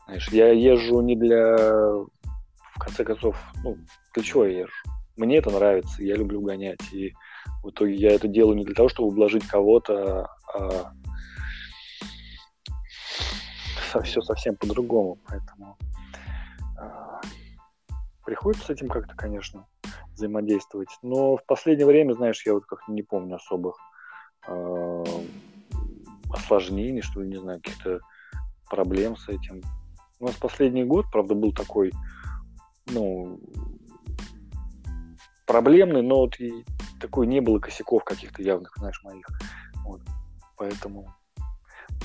знаешь, я езжу не для, в конце концов, ну, для чего я езжу? Мне это нравится, я люблю гонять. И в итоге я это делаю не для того, чтобы ублажить кого-то, а все совсем по-другому. Поэтому а, приходится с этим как-то, конечно, взаимодействовать. Но в последнее время, знаешь, я вот как-то не помню особых э, осложнений, что ли, не знаю, каких-то проблем с этим. У нас последний год, правда, был такой, ну, проблемный, но вот и такой не было косяков каких-то явных, знаешь, моих. Вот. Поэтому,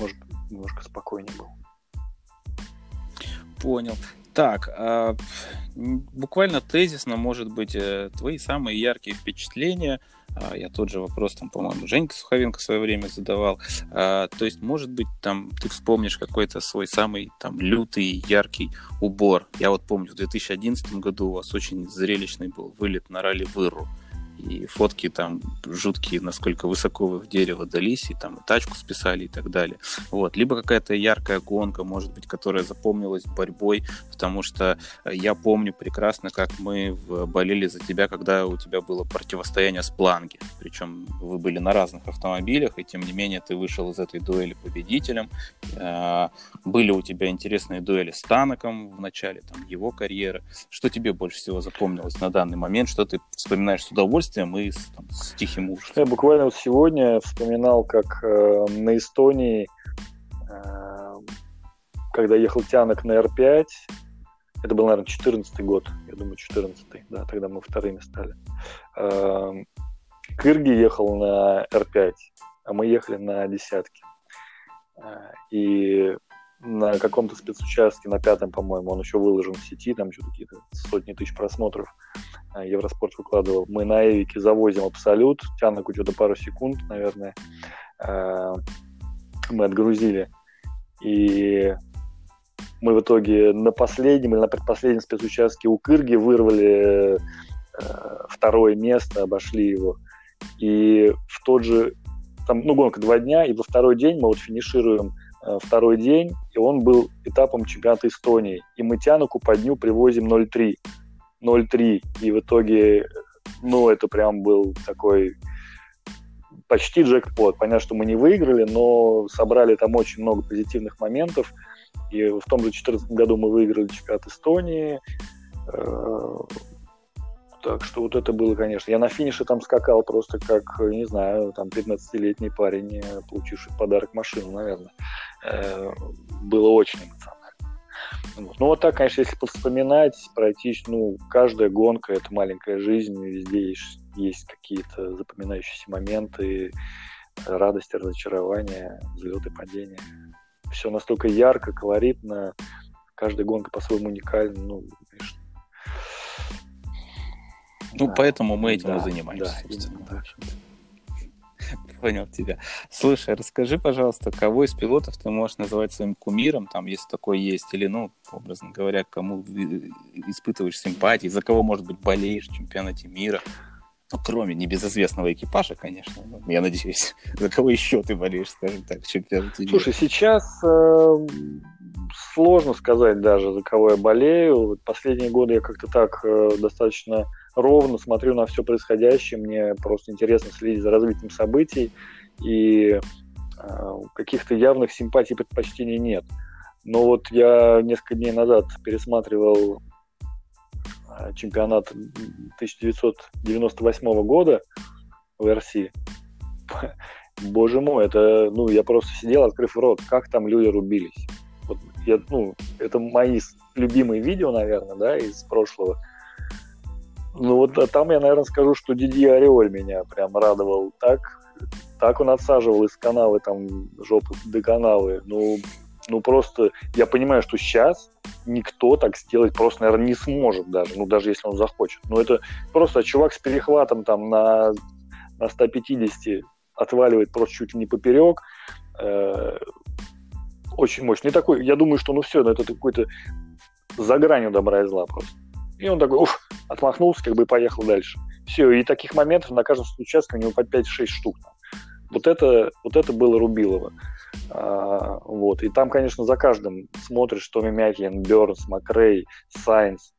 может, немножко спокойнее был. Понял. Так, а, буквально тезисно, может быть, э, твои самые яркие впечатления. А, я тот же вопрос, там, по-моему, Женька Суховенко в свое время задавал. А, то есть, может быть, там ты вспомнишь какой-то свой самый там лютый, яркий убор. Я вот помню, в 2011 году у вас очень зрелищный был вылет на ралли Выру и фотки там жуткие, насколько высоко вы в дерево дались, и там и тачку списали и так далее. Вот. Либо какая-то яркая гонка, может быть, которая запомнилась борьбой, потому что я помню прекрасно, как мы болели за тебя, когда у тебя было противостояние с Планги. Причем вы были на разных автомобилях, и тем не менее ты вышел из этой дуэли победителем. А, были у тебя интересные дуэли с Танаком в начале там, его карьеры. Что тебе больше всего запомнилось на данный момент? Что ты вспоминаешь с удовольствием? Удовольствием и с, там, с тихим ужасом. Я буквально вот сегодня вспоминал, как э, на Эстонии, э, когда ехал Тянок на R5, это был, наверное, 14 год, я думаю, 14 да, тогда мы вторыми стали. Э, Кырги ехал на R5, а мы ехали на десятке. Э, и на каком-то спецучастке, на пятом, по-моему, он еще выложен в сети, там что-то какие-то сотни тысяч просмотров. А, Евроспорт выкладывал. Мы на Эвике завозим Абсолют, Тянаку что-то пару секунд, наверное. А, мы отгрузили. И мы в итоге на последнем или на предпоследнем спецучастке у Кырги вырвали э, второе место, обошли его. И в тот же, там, ну, гонка два дня, и во второй день мы вот финишируем второй день, и он был этапом чемпионата Эстонии. И мы Тянуку по дню привозим 0,3. 0-3, и в итоге, ну, это прям был такой почти джекпот. Понятно, что мы не выиграли, но собрали там очень много позитивных моментов. И в том же 2014 году мы выиграли чемпионат Эстонии. Э, так что вот это было, конечно. Я на финише там скакал просто как, не знаю, там 15-летний парень, получивший подарок машину, наверное. Э, было очень эмоционально. Ну, вот так, конечно, если вспоминать, пройтись, ну, каждая гонка – это маленькая жизнь, везде есть, есть какие-то запоминающиеся моменты, радость, разочарование, взлеты, падения. Все настолько ярко, колоритно, каждая гонка по-своему уникальна, ну, конечно. Ну, да. поэтому мы этим да, и занимаемся, да, собственно. Понял тебя. Слушай, расскажи, пожалуйста, кого из пилотов ты можешь называть своим кумиром, там, если такой есть, или, ну, образно говоря, кому испытываешь симпатии, за кого, может быть, болеешь в чемпионате мира? Ну, кроме небезызвестного экипажа, конечно. Я надеюсь. За кого еще ты болеешь, скажем так, мира? Слушай, сейчас э, сложно сказать даже, за кого я болею. Последние годы я как-то так э, достаточно ровно смотрю на все происходящее, мне просто интересно следить за развитием событий, и э, каких-то явных симпатий и предпочтений нет. Но вот я несколько дней назад пересматривал чемпионат 1998 года в РС. Боже мой, это, ну, я просто сидел, открыв рот, как там люди рубились. Вот я, ну, это мои любимые видео, наверное, да, из прошлого. Ну вот а там я, наверное, скажу, что Диди Ореоль меня прям радовал так. Так он отсаживал из канавы там жопы до канавы. Ну, ну просто я понимаю, что сейчас никто так сделать просто, наверное, не сможет даже, ну даже если он захочет. Ну это просто чувак с перехватом там на, на 150 отваливает просто чуть ли не поперек. Э, очень мощный. Не такой, я думаю, что ну все, ну это какой-то за гранью добра и зла просто. И он такой, уф, отмахнулся, как бы и поехал дальше. Все, и таких моментов на каждом участке у него по 5-6 штук. Вот это, вот это было Рубилово. А, вот. И там, конечно, за каждым смотришь Томми Мяклин, Бернс, Макрей, Сайнс.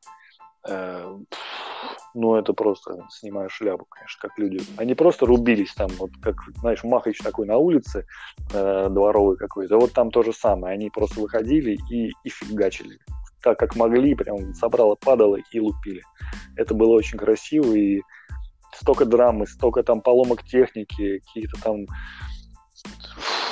Э, ну, это просто снимаю шляпу, конечно, как люди. Они просто рубились там, вот как, знаешь, Махач такой на улице, э, дворовый какой-то. Вот там то же самое. Они просто выходили и, и фигачили так, как могли, прям собрало, падало и лупили. Это было очень красиво, и столько драмы, столько там поломок техники, какие-то там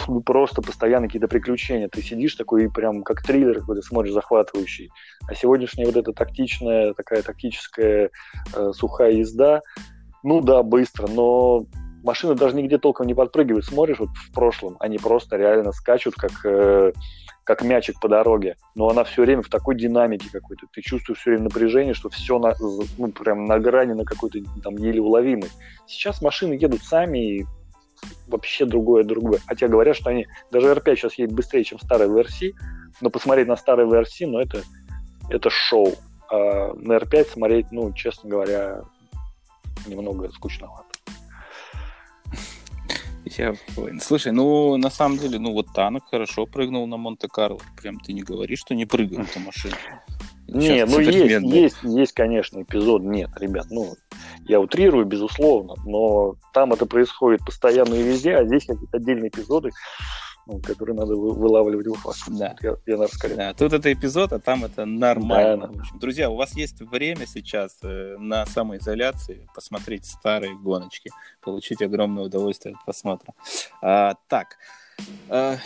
ну, просто постоянно какие-то приключения. Ты сидишь такой и прям как триллер какой-то смотришь захватывающий. А сегодняшняя вот эта тактичная, такая тактическая э, сухая езда, ну да, быстро, но машины даже нигде толком не подпрыгивают. Смотришь вот в прошлом, они просто реально скачут, как, э, как мячик по дороге. Но она все время в такой динамике какой-то. Ты чувствуешь все время напряжение, что все на, ну, прям на грани, на какой-то там еле уловимый. Сейчас машины едут сами, и вообще другое, другое. Хотя говорят, что они, даже R5 сейчас едет быстрее, чем старый VRC, но посмотреть на старый VRC, ну, это, это шоу. А на R5 смотреть, ну, честно говоря, немного скучновато. Я понял. Слушай, ну, на самом деле, ну, вот Танок хорошо прыгнул на Монте-Карло. Прям ты не говоришь, что не прыгал эта машина. Не, ну есть, есть, есть, конечно, эпизод. Нет, ребят, ну, я утрирую, безусловно, но там это происходит постоянно и везде, а здесь какие-то отдельные эпизоды, ну, которые надо вылавливать в факт. Да. Я, я наверное, да. Тут это эпизод, а там это нормально. Да, да. Друзья, у вас есть время сейчас э, на самоизоляции посмотреть старые гоночки, получить огромное удовольствие от просмотра. А, так, а,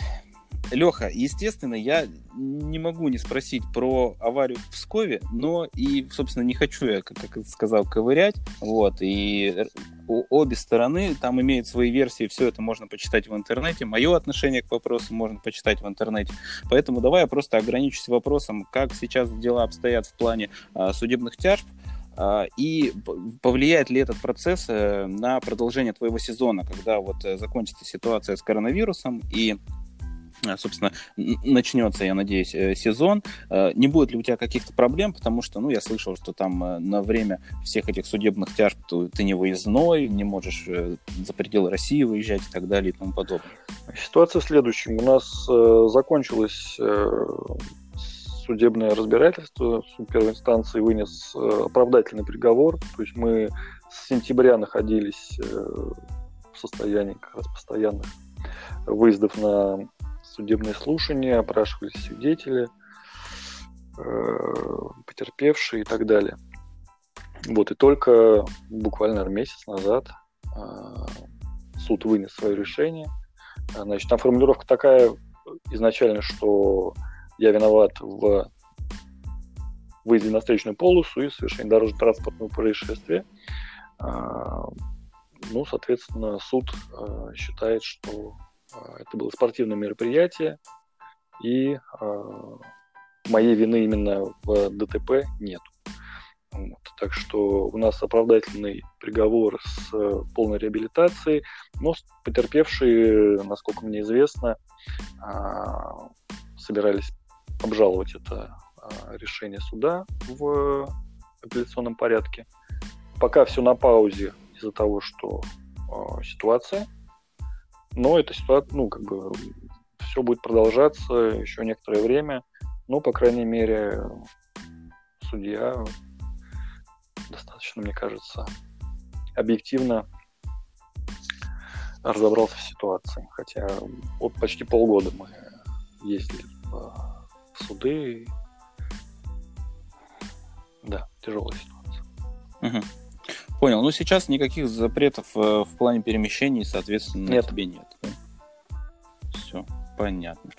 Леха, естественно, я не могу не спросить про аварию в Пскове, но и, собственно, не хочу я, как, сказал, ковырять. Вот, и обе стороны там имеют свои версии, все это можно почитать в интернете. Мое отношение к вопросу можно почитать в интернете. Поэтому давай я просто ограничусь вопросом, как сейчас дела обстоят в плане а, судебных тяжб, а, и повлияет ли этот процесс э, на продолжение твоего сезона, когда вот э, закончится ситуация с коронавирусом и собственно, начнется, я надеюсь, э, сезон. Э, не будет ли у тебя каких-то проблем, потому что, ну, я слышал, что там на время всех этих судебных тяжб ты не выездной, не можешь за пределы России выезжать и так далее и тому подобное. Ситуация следующая. У нас закончилось судебное разбирательство. Суд первой инстанции вынес оправдательный приговор. То есть мы с сентября находились в состоянии как раз постоянных выездов на судебные слушания, опрашивались свидетели, э, потерпевшие и так далее. Вот, и только буквально месяц назад э, суд вынес свое решение. Значит, там формулировка такая изначально, что я виноват в выезде на встречную полосу и совершении дорожно-транспортного происшествия. Э, ну, соответственно, суд считает, что это было спортивное мероприятие, и э, моей вины именно в ДТП нет. Вот. Так что у нас оправдательный приговор с э, полной реабилитацией, но потерпевшие, насколько мне известно, э, собирались обжаловать это решение суда в апелляционном порядке. Пока все на паузе из-за того, что ситуация но эта ситуация, ну, как бы, все будет продолжаться еще некоторое время. Ну, по крайней мере, судья достаточно, мне кажется, объективно разобрался в ситуации. Хотя вот почти полгода мы ездили в, в суды. Да, тяжелая ситуация. Угу. Понял. Ну, сейчас никаких запретов э, в плане перемещений, соответственно, нет. тебе нет. Все, понятно.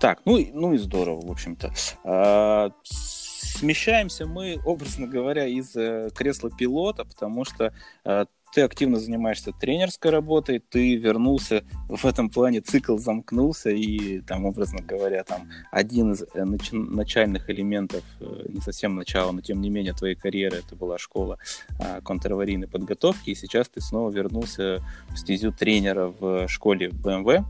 Так, ну, ну и здорово, в общем-то. А, смещаемся мы, образно говоря, из э, кресла пилота, потому что э, ты активно занимаешься тренерской работой, ты вернулся в этом плане, цикл замкнулся, и там, образно говоря, там один из э, нач- начальных элементов, э, не совсем начала, но тем не менее твоей карьеры, это была школа а, контраварийной подготовки, и сейчас ты снова вернулся в стезю тренера в школе BMW.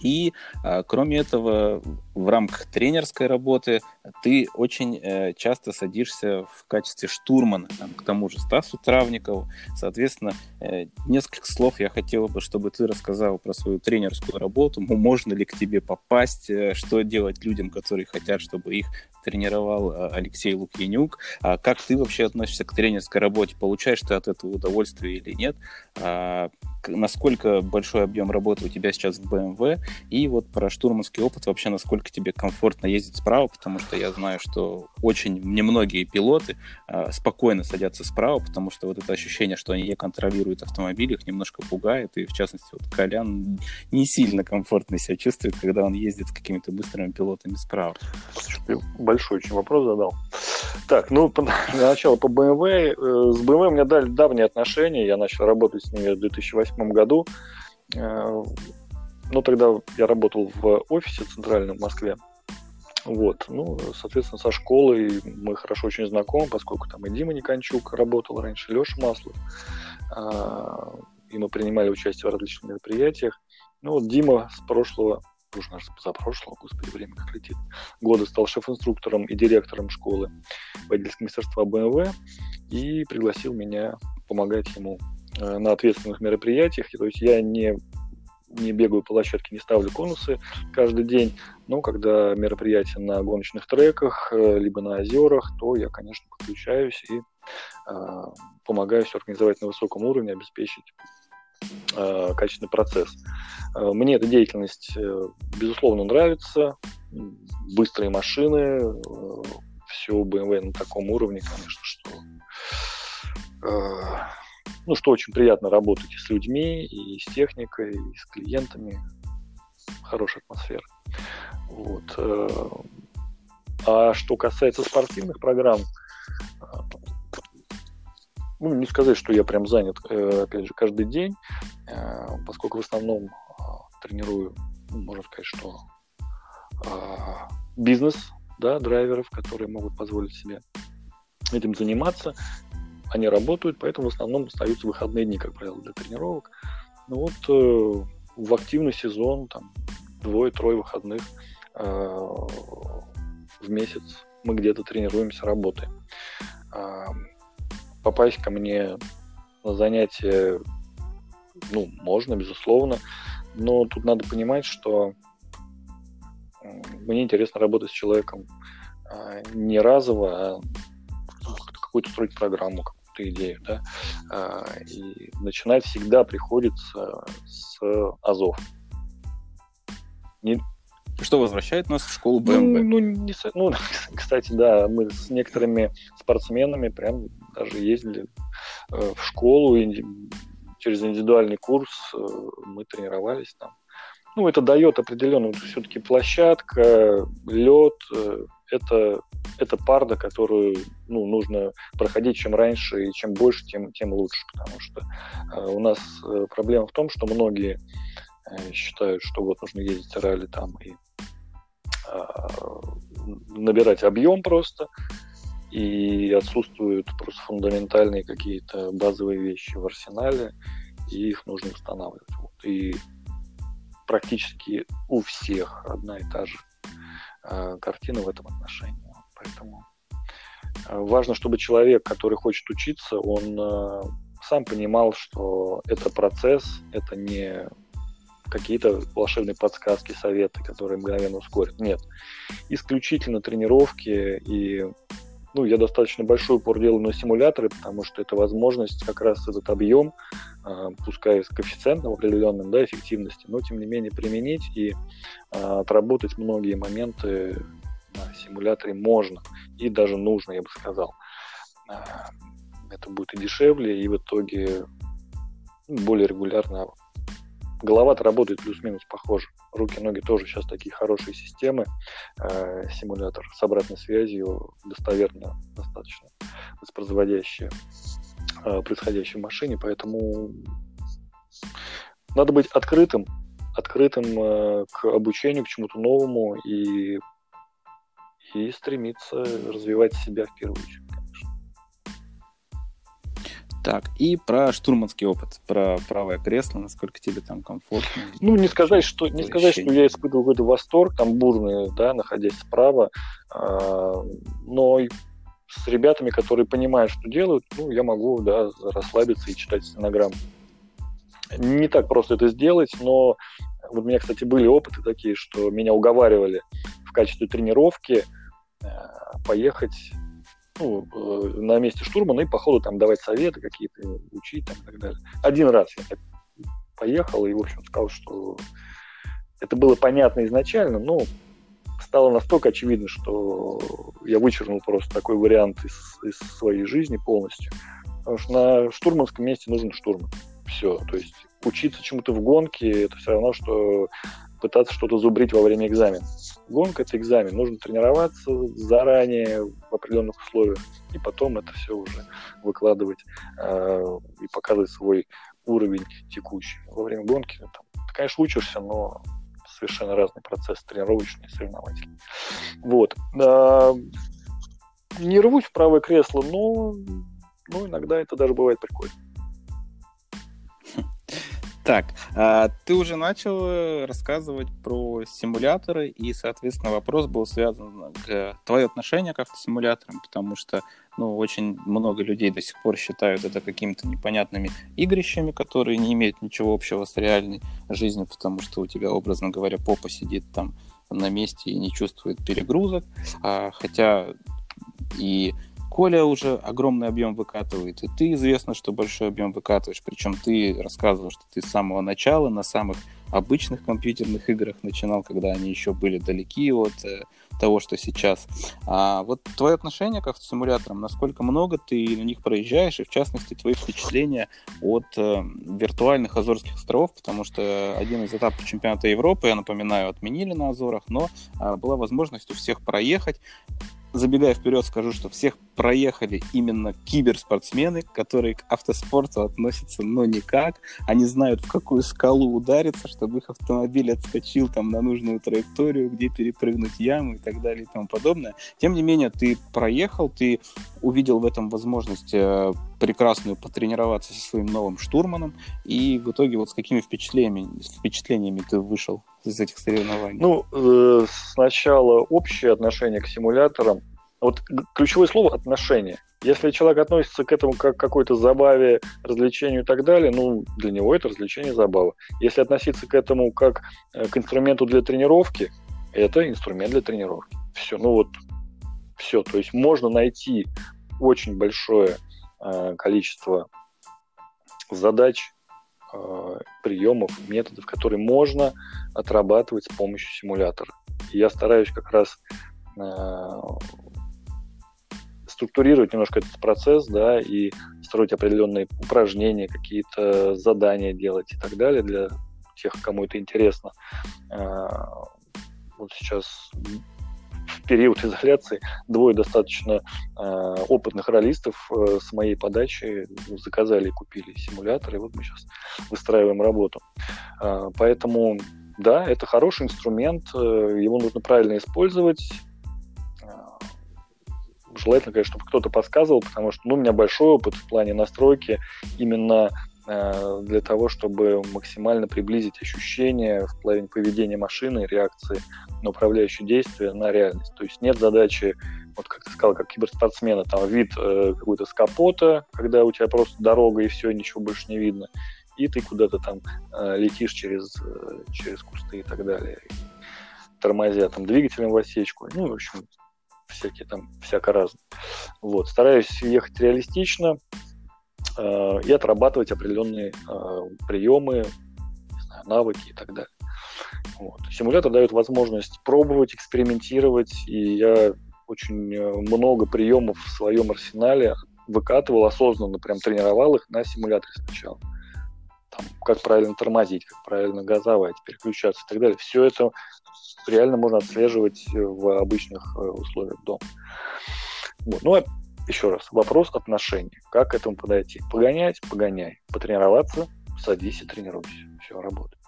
И а, кроме этого, в рамках тренерской работы ты очень э, часто садишься в качестве штурмана, там, к тому же Стасу Травникову. Соответственно, э, несколько слов я хотел бы, чтобы ты рассказал про свою тренерскую работу. Можно ли к тебе попасть, э, что делать людям, которые хотят, чтобы их тренировал э, Алексей Лукьянюк. А как ты вообще относишься к тренерской работе? Получаешь ты от этого удовольствие или нет? А, насколько большой объем работы у тебя сейчас в BMW? И вот про штурманский опыт вообще, насколько насколько тебе комфортно ездить справа, потому что я знаю, что очень немногие пилоты э, спокойно садятся справа, потому что вот это ощущение, что они не контролируют автомобиль, их немножко пугает, и в частности вот Колян не сильно комфортно себя чувствует, когда он ездит с какими-то быстрыми пилотами справа. Ты большой очень вопрос задал. Так, ну, для начала по BMW. Э, с BMW у меня дали давние отношения, я начал работать с ними в 2008 году. Ну, тогда я работал в офисе центральном в Москве. Вот, ну, соответственно, со школой мы хорошо очень знакомы, поскольку там и Дима Никончук работал раньше, Леша Маслов, а, и мы принимали участие в различных мероприятиях. Ну, вот Дима с прошлого, уже, наверное, за прошлого, господи, время как летит, года стал шеф-инструктором и директором школы водительского мастерства БМВ и пригласил меня помогать ему э, на ответственных мероприятиях. То есть я не не бегаю по площадке, не ставлю конусы каждый день, но когда мероприятие на гоночных треках, э, либо на озерах, то я, конечно, подключаюсь и э, помогаю все организовать на высоком уровне, обеспечить э, качественный процесс. Э, мне эта деятельность, э, безусловно, нравится. Быстрые машины, э, все BMW на таком уровне, конечно, что э, ну, что очень приятно работать с людьми, и с техникой, и с клиентами. Хорошая атмосфера. Вот. Э, а что касается спортивных программ, э, ну, не сказать, что я прям занят, э, опять же, каждый день, поскольку в основном тренирую, ну, можно сказать, что бизнес, да, драйверов, которые могут позволить себе этим заниматься они работают, поэтому в основном остаются выходные дни, как правило, для тренировок. Ну вот э, в активный сезон, там, двое-трое выходных э, в месяц мы где-то тренируемся, работаем. Э, попасть ко мне на занятия, ну, можно, безусловно, но тут надо понимать, что мне интересно работать с человеком э, не разово, а какую-то строить программу, какую-то идею, да, а, и начинать всегда приходится с азов. Не... Что возвращает нас в школу БМВ? Ну, ну, не, ну, кстати, да, мы с некоторыми спортсменами прям даже ездили э, в школу, и через индивидуальный курс э, мы тренировались там. Ну, это дает определенную все-таки площадка, лед, э, это, это парда, которую ну, нужно проходить чем раньше и чем больше, тем, тем лучше, потому что э, у нас э, проблема в том, что многие э, считают, что вот нужно ездить ралли там и э, набирать объем просто, и отсутствуют просто фундаментальные какие-то базовые вещи в арсенале, и их нужно устанавливать. Вот. И практически у всех одна и та же картина в этом отношении. Поэтому э, важно, чтобы человек, который хочет учиться, он э, сам понимал, что это процесс, это не какие-то волшебные подсказки, советы, которые мгновенно ускорят. Нет. Исключительно тренировки и ну, я достаточно большой упор делаю на симуляторы, потому что это возможность как раз этот объем, э, пускай с коэффициентом определенным, да, эффективности, но тем не менее применить и э, отработать многие моменты на симуляторе можно и даже нужно, я бы сказал. Э, это будет и дешевле, и в итоге более регулярно голова-то работает плюс-минус похоже. Руки, ноги тоже сейчас такие хорошие системы. Э, симулятор с обратной связью достоверно достаточно воспроизводящие э, происходящее в машине, поэтому надо быть открытым, открытым э, к обучению, к чему-то новому и, и стремиться развивать себя в первую очередь. Так, и про штурманский опыт, про правое кресло, насколько тебе там комфортно. Ну, не сказать, что, не сказать, что я испытывал какой-то восторг, там бурный, да, находясь справа, а, но с ребятами, которые понимают, что делают, ну, я могу, да, расслабиться и читать стенограмму. Не так просто это сделать, но вот у меня, кстати, были опыты такие, что меня уговаривали в качестве тренировки э, поехать ну, э, на месте штурмана и по ходу там давать советы какие-то, учить там, и так далее. Один раз я поехал и, в общем, сказал, что это было понятно изначально, но стало настолько очевидно, что я вычеркнул просто такой вариант из, из своей жизни полностью. Потому что на штурманском месте нужен штурман. Все. То есть учиться чему-то в гонке это все равно, что пытаться что-то зубрить во время экзамена. Гонка – это экзамен. Нужно тренироваться заранее в определенных условиях, и потом это все уже выкладывать э, и показывать свой уровень текущий. Во время гонки там, ты, конечно, учишься, но совершенно разный процесс тренировочный, соревновательный. Вот. А, не рвусь в правое кресло, но ну, иногда это даже бывает прикольно. Так, а ты уже начал э, рассказывать про симуляторы, и, соответственно, вопрос был связан к твое отношение к автосимуляторам, потому что, ну, очень много людей до сих пор считают это какими-то непонятными игрищами, которые не имеют ничего общего с реальной жизнью, потому что у тебя, образно говоря, попа сидит там на месте и не чувствует перегрузок, а, хотя и Коля уже огромный объем выкатывает, и ты известно, что большой объем выкатываешь. Причем ты рассказывал, что ты с самого начала на самых обычных компьютерных играх начинал, когда они еще были далеки от э, того, что сейчас. А вот твое отношение к автосимуляторам, насколько много ты на них проезжаешь, и в частности твои впечатления от э, виртуальных Азорских островов, потому что один из этапов чемпионата Европы, я напоминаю, отменили на Азорах, но э, была возможность у всех проехать забегая вперед, скажу, что всех проехали именно киберспортсмены, которые к автоспорту относятся, но никак. Они знают, в какую скалу удариться, чтобы их автомобиль отскочил там на нужную траекторию, где перепрыгнуть яму и так далее и тому подобное. Тем не менее, ты проехал, ты увидел в этом возможность э, прекрасную потренироваться со своим новым штурманом, и в итоге вот с какими впечатлениями, впечатлениями ты вышел из этих соревнований? Ну, э, сначала общее отношение к симуляторам. Вот ключевое слово отношение. Если человек относится к этому как к какой-то забаве, развлечению и так далее, ну, для него это развлечение, забава. Если относиться к этому как э, к инструменту для тренировки, это инструмент для тренировки. Все, ну вот, все. То есть можно найти очень большое э, количество задач, э, приемов, методов, которые можно отрабатывать с помощью симулятора. И я стараюсь как раз э, структурировать немножко этот процесс, да, и строить определенные упражнения, какие-то задания делать и так далее для тех, кому это интересно. Э, вот сейчас в период изоляции двое достаточно э, опытных ролистов э, с моей подачи заказали и купили симулятор, и вот мы сейчас выстраиваем работу. Э, поэтому, да, это хороший инструмент, э, его нужно правильно использовать, желательно, конечно, чтобы кто-то подсказывал, потому что ну, у меня большой опыт в плане настройки именно э, для того, чтобы максимально приблизить ощущения в плане поведения машины, реакции на управляющие действия на реальность. То есть нет задачи, вот как ты сказал, как киберспортсмена, там вид э, какой-то с капота, когда у тебя просто дорога и все, ничего больше не видно, и ты куда-то там э, летишь через, э, через кусты и так далее тормозя там двигателем в осечку. Ну, в общем, всякие там, всяко разные. Вот, стараюсь ехать реалистично э, и отрабатывать определенные э, приемы, знаю, навыки и так далее. Вот. Симулятор дает возможность пробовать, экспериментировать, и я очень э, много приемов в своем арсенале выкатывал осознанно, прям тренировал их на симуляторе сначала. Там, как правильно тормозить, как правильно газовать, переключаться и так далее. Все это реально можно отслеживать в обычных э, условиях дома. Вот. Ну, а еще раз, вопрос отношений. Как к этому подойти? Погонять? Погоняй. Потренироваться? Садись и тренируйся. Все, работает.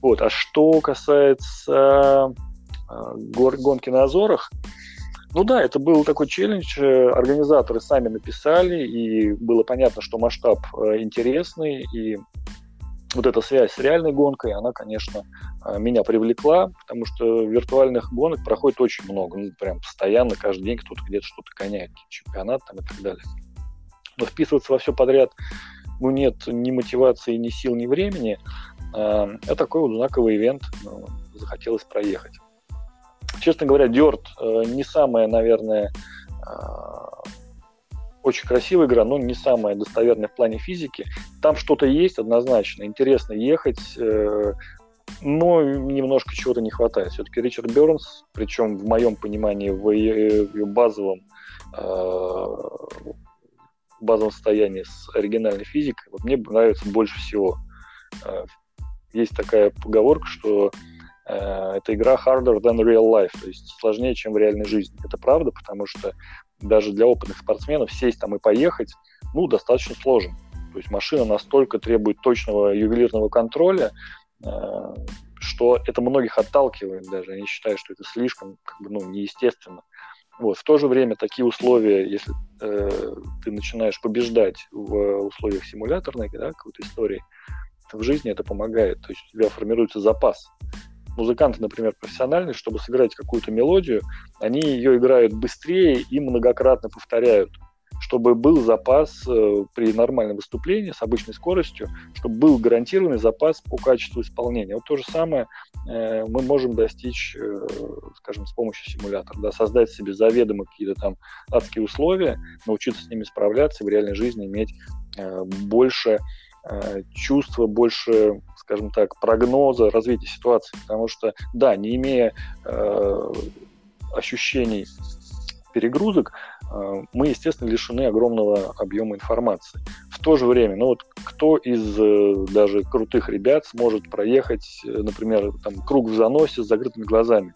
Вот. А что касается э, гонки на Азорах, ну да, это был такой челлендж. Организаторы сами написали, и было понятно, что масштаб э, интересный, и вот эта связь с реальной гонкой, она, конечно, а, меня привлекла, потому что виртуальных гонок проходит очень много, ну, прям постоянно, каждый день кто-то где-то что-то гоняет, чемпионат там и так далее. Но вписываться во все подряд, ну, нет ни мотивации, ни сил, ни времени. А, это такой вот знаковый ивент, ну, захотелось проехать. Честно говоря, Дёрт э, не самая, наверное, очень красивая игра, но не самая достоверная в плане физики. Там что-то есть однозначно. Интересно ехать, э, но немножко чего-то не хватает. Все-таки Ричард Бернс, причем в моем понимании, в ее базовом э, базовом состоянии с оригинальной физикой, вот мне нравится больше всего. Э, есть такая поговорка, что эта игра harder than real life, то есть сложнее, чем в реальной жизни. Это правда, потому что даже для опытных спортсменов сесть там и поехать, ну, достаточно сложно. То есть машина настолько требует точного ювелирного контроля, э, что это многих отталкивает даже. Они считают, что это слишком как бы, ну, неестественно. Вот. В то же время такие условия, если э, ты начинаешь побеждать в условиях симуляторной да, какой-то истории, то в жизни это помогает. То есть у тебя формируется запас. Музыканты, например, профессиональные, чтобы сыграть какую-то мелодию, они ее играют быстрее и многократно повторяют чтобы был запас э, при нормальном выступлении с обычной скоростью, чтобы был гарантированный запас по качеству исполнения. Вот то же самое э, мы можем достичь, э, скажем, с помощью симулятора, да, создать себе заведомо какие-то там адские условия, научиться с ними справляться и в реальной жизни иметь больше чувства, больше, скажем так, прогноза развития ситуации. Потому что, да, не имея ощущений перегрузок, э, мы, естественно, лишены огромного объема информации. В то же время, ну вот кто из э, даже крутых ребят сможет проехать, э, например, там, круг в заносе с закрытыми глазами?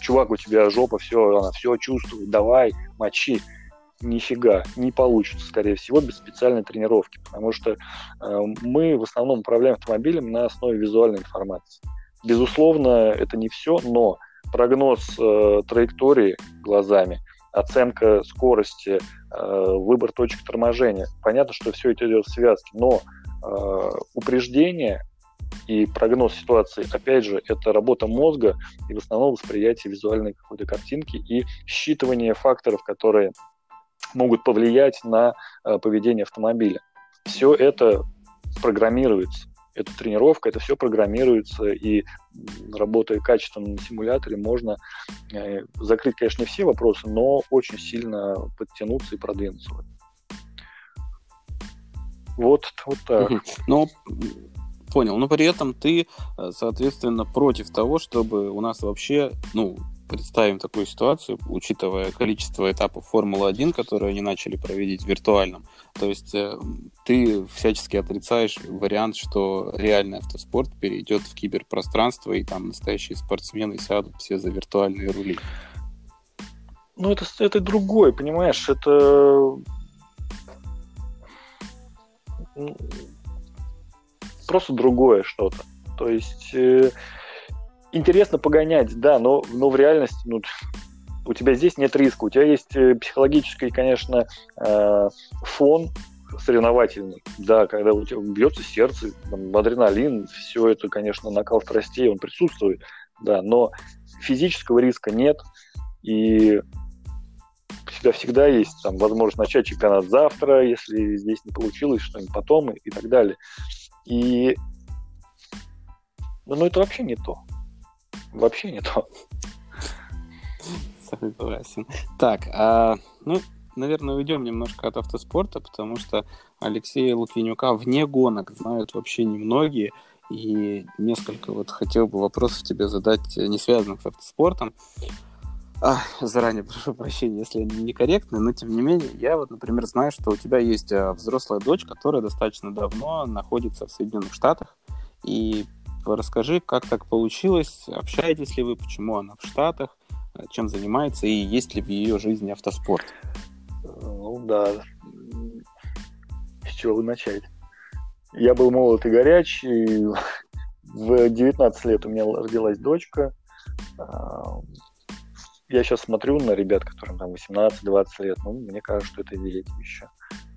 Чувак, у тебя жопа, все, она все чувствует, давай, мочи. Нифига, не получится, скорее всего, без специальной тренировки, потому что э, мы в основном управляем автомобилем на основе визуальной информации. Безусловно, это не все, но прогноз э, траектории глазами – оценка скорости, э, выбор точек торможения. Понятно, что все это идет в связке, но э, упреждение и прогноз ситуации, опять же, это работа мозга и в основном восприятие визуальной какой-то картинки и считывание факторов, которые могут повлиять на э, поведение автомобиля. Все это программируется эта тренировка, это все программируется, и работая качественно на симуляторе, можно э, закрыть, конечно, не все вопросы, но очень сильно подтянуться и продвинуться. Вот, вот так. Ну, понял. Но при этом ты, э, соответственно, против того, чтобы у нас вообще, ну, представим такую ситуацию, учитывая количество этапов Формулы-1, которые они начали проводить в виртуальном. То есть э, ты всячески отрицаешь вариант, что реальный автоспорт перейдет в киберпространство, и там настоящие спортсмены сядут все за виртуальные рули. Ну, это, это другое, понимаешь, это просто другое что-то. То есть э, интересно погонять, да, но, но в реальности ну, у тебя здесь нет риска. У тебя есть э, психологический, конечно, э, фон соревновательный. Да, когда у тебя бьется сердце, там, адреналин, все это, конечно, накал страстей, он присутствует, да, но физического риска нет, и всегда всегда есть там возможность начать чемпионат завтра, если здесь не получилось, что-нибудь потом и, и так далее. И ну, это вообще не то вообще не то. Согласен. Так, а, ну, наверное, уйдем немножко от автоспорта, потому что Алексея Луквинюка вне гонок знают вообще немногие. И несколько вот хотел бы вопросов тебе задать, не связанных с автоспортом. А, заранее прошу прощения, если они некорректны, но тем не менее, я вот, например, знаю, что у тебя есть а, взрослая дочь, которая достаточно давно находится в Соединенных Штатах, и Расскажи, как так получилось, общаетесь ли вы, почему она в Штатах, чем занимается и есть ли в ее жизни автоспорт? Ну да, с чего начать? Я был молод и горячий, в 19 лет у меня родилась дочка. А, я сейчас смотрю на ребят, которым там 18-20 лет, ну, мне кажется, что это дети еще.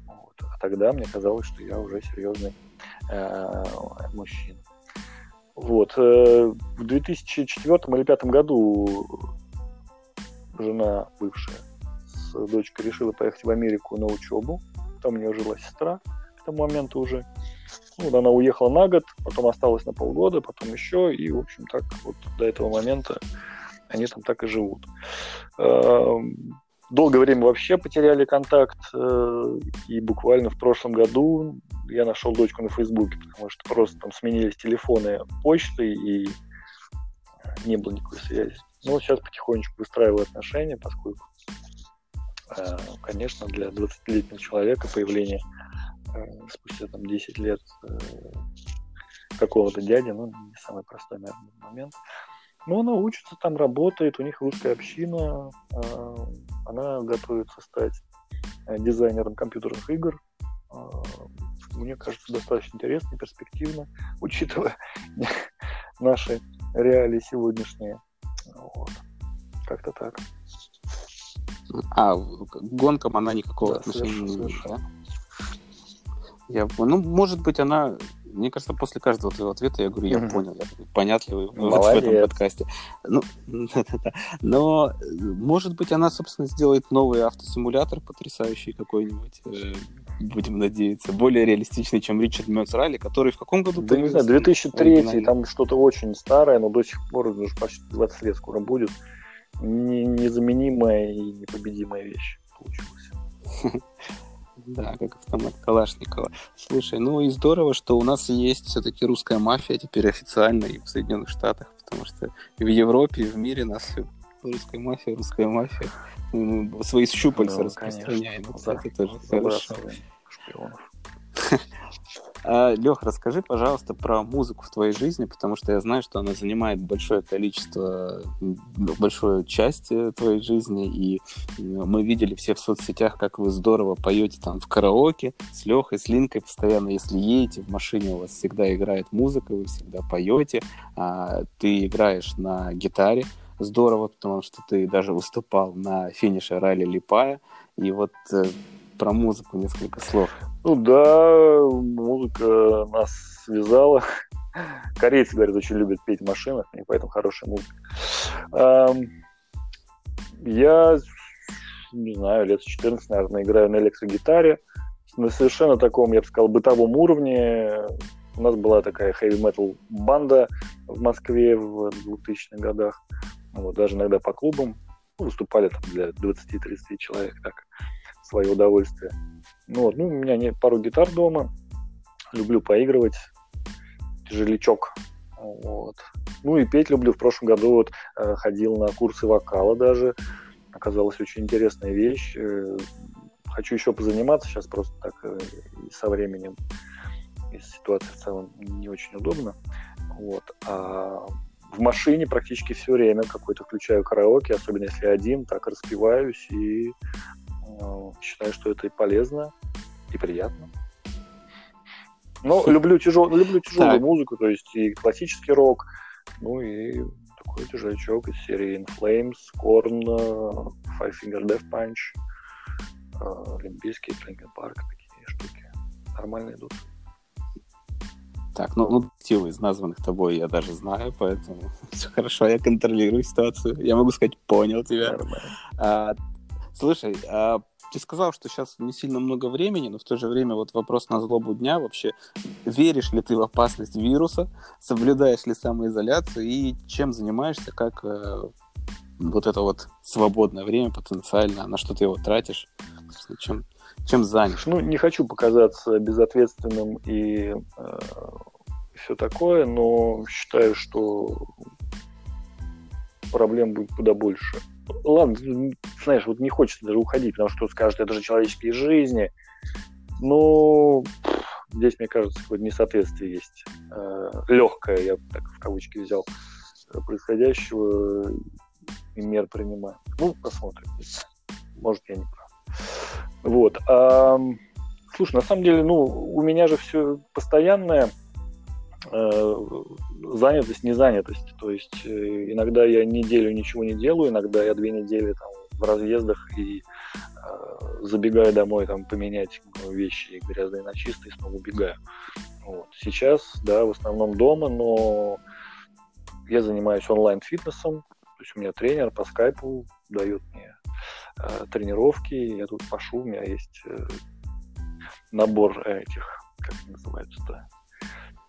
Вот. А тогда мне казалось, что я уже серьезный э, мужчина. Вот. Э, в 2004 или 2005 году жена бывшая с дочкой решила поехать в Америку на учебу. Там у нее жила сестра к тому моменту уже. Вот она уехала на год, потом осталась на полгода, потом еще, и, в общем, так вот до этого момента они там так и живут. Долгое время вообще потеряли контакт, э, и буквально в прошлом году я нашел дочку на Фейсбуке, потому что просто там сменились телефоны почты, и не было никакой связи. Но сейчас потихонечку выстраиваю отношения, поскольку, э, конечно, для 20-летнего человека появление э, спустя там 10 лет какого-то дяди, ну, не самый простой, наверное, момент. Но она учится, там работает, у них русская община, она готовится стать э, дизайнером компьютерных игр. А, мне кажется, достаточно интересно и перспективно, учитывая наши реалии сегодняшние. Вот. Как-то так. А к гонкам она никакого да, отношения не имеет, да? Я, ну, может быть, она мне кажется, после каждого твоего ответа я говорю, я mm-hmm. понял, я понятливый вот в этом подкасте. Ну, но, может быть, она, собственно, сделает новый автосимулятор потрясающий какой-нибудь, э, будем надеяться, более реалистичный, чем Ричард Мёц Ралли, который в каком году? Да не знаю, 2003, там что-то очень старое, но до сих пор уже почти 20 лет скоро будет. Незаменимая и непобедимая вещь получилась. Да, как автомат Калашникова. Слушай, ну и здорово, что у нас есть все-таки русская мафия теперь официально и в Соединенных Штатах, потому что в Европе, и в мире нас русская мафия, русская мафия. Мы свои щупальца ну, распространяем. Конечно. Это тоже хорошо. Шпионов. А, Лех, расскажи, пожалуйста, про музыку в твоей жизни, потому что я знаю, что она занимает большое количество, большую часть э, твоей жизни, и мы видели все в соцсетях, как вы здорово поете там в караоке с Лехой, с Линкой постоянно, если едете в машине, у вас всегда играет музыка, вы всегда поете, а ты играешь на гитаре, здорово, потому что ты даже выступал на финише ралли Липая, и вот э, про музыку несколько слов. Ну да, музыка нас связала. Корейцы, говорят, очень любят петь в машинах, и поэтому хорошая музыка. Я, не знаю, лет 14, наверное, играю на электрогитаре. На совершенно таком, я бы сказал, бытовом уровне. У нас была такая хэви-метал банда в Москве в 2000-х годах. Вот, даже иногда по клубам. Ну, выступали там для 20-30 человек, так свое удовольствие. Ну, вот, ну, у меня не пару гитар дома, люблю поигрывать, тяжелячок. Вот. Ну и петь люблю. В прошлом году вот э, ходил на курсы вокала даже. Оказалась очень интересная вещь. Э, хочу еще позаниматься. Сейчас просто так э, со временем и ситуация в целом не очень удобно. Вот. А в машине практически все время какой-то включаю караоке, особенно если один, так распеваюсь и Считаю, что это и полезно, и приятно. Но люблю, тяжел, люблю тяжелую так. музыку, то есть и классический рок, ну и такой тяжелячок из серии In Flames, Korn, Five Finger Death Punch, Олимпийский, Linkin Park, такие штуки. Нормально идут. Так, ну, ну типа из названных тобой я даже знаю, поэтому все хорошо, я контролирую ситуацию. Я могу сказать, понял тебя. А, Слушай, а ты сказал, что сейчас не сильно много времени, но в то же время вот вопрос на злобу дня вообще. Веришь ли ты в опасность вируса? Соблюдаешь ли самоизоляцию? И чем занимаешься? Как э, вот это вот свободное время потенциально? На что ты его тратишь? Чем, чем занят? Ну, не хочу показаться безответственным и э, все такое, но считаю, что проблем будет куда больше ладно, знаешь, вот не хочется даже уходить, потому что скажут, это же человеческие жизни. Но здесь, мне кажется, какое-то несоответствие есть. Э, легкое, я так в кавычки взял, э, происходящего и мер принимаю. Ну, посмотрим. Может, я не прав. Вот. А, слушай, на самом деле, ну, у меня же все постоянное занятость, не занятость. То есть э, иногда я неделю ничего не делаю, иногда я две недели там в разъездах и э, забегаю домой там поменять вещи грязные на чистые, снова убегаю. Вот. Сейчас, да, в основном дома, но я занимаюсь онлайн-фитнесом, то есть у меня тренер по скайпу дает мне э, тренировки, я тут пошу, у меня есть э, набор этих, как называются-то,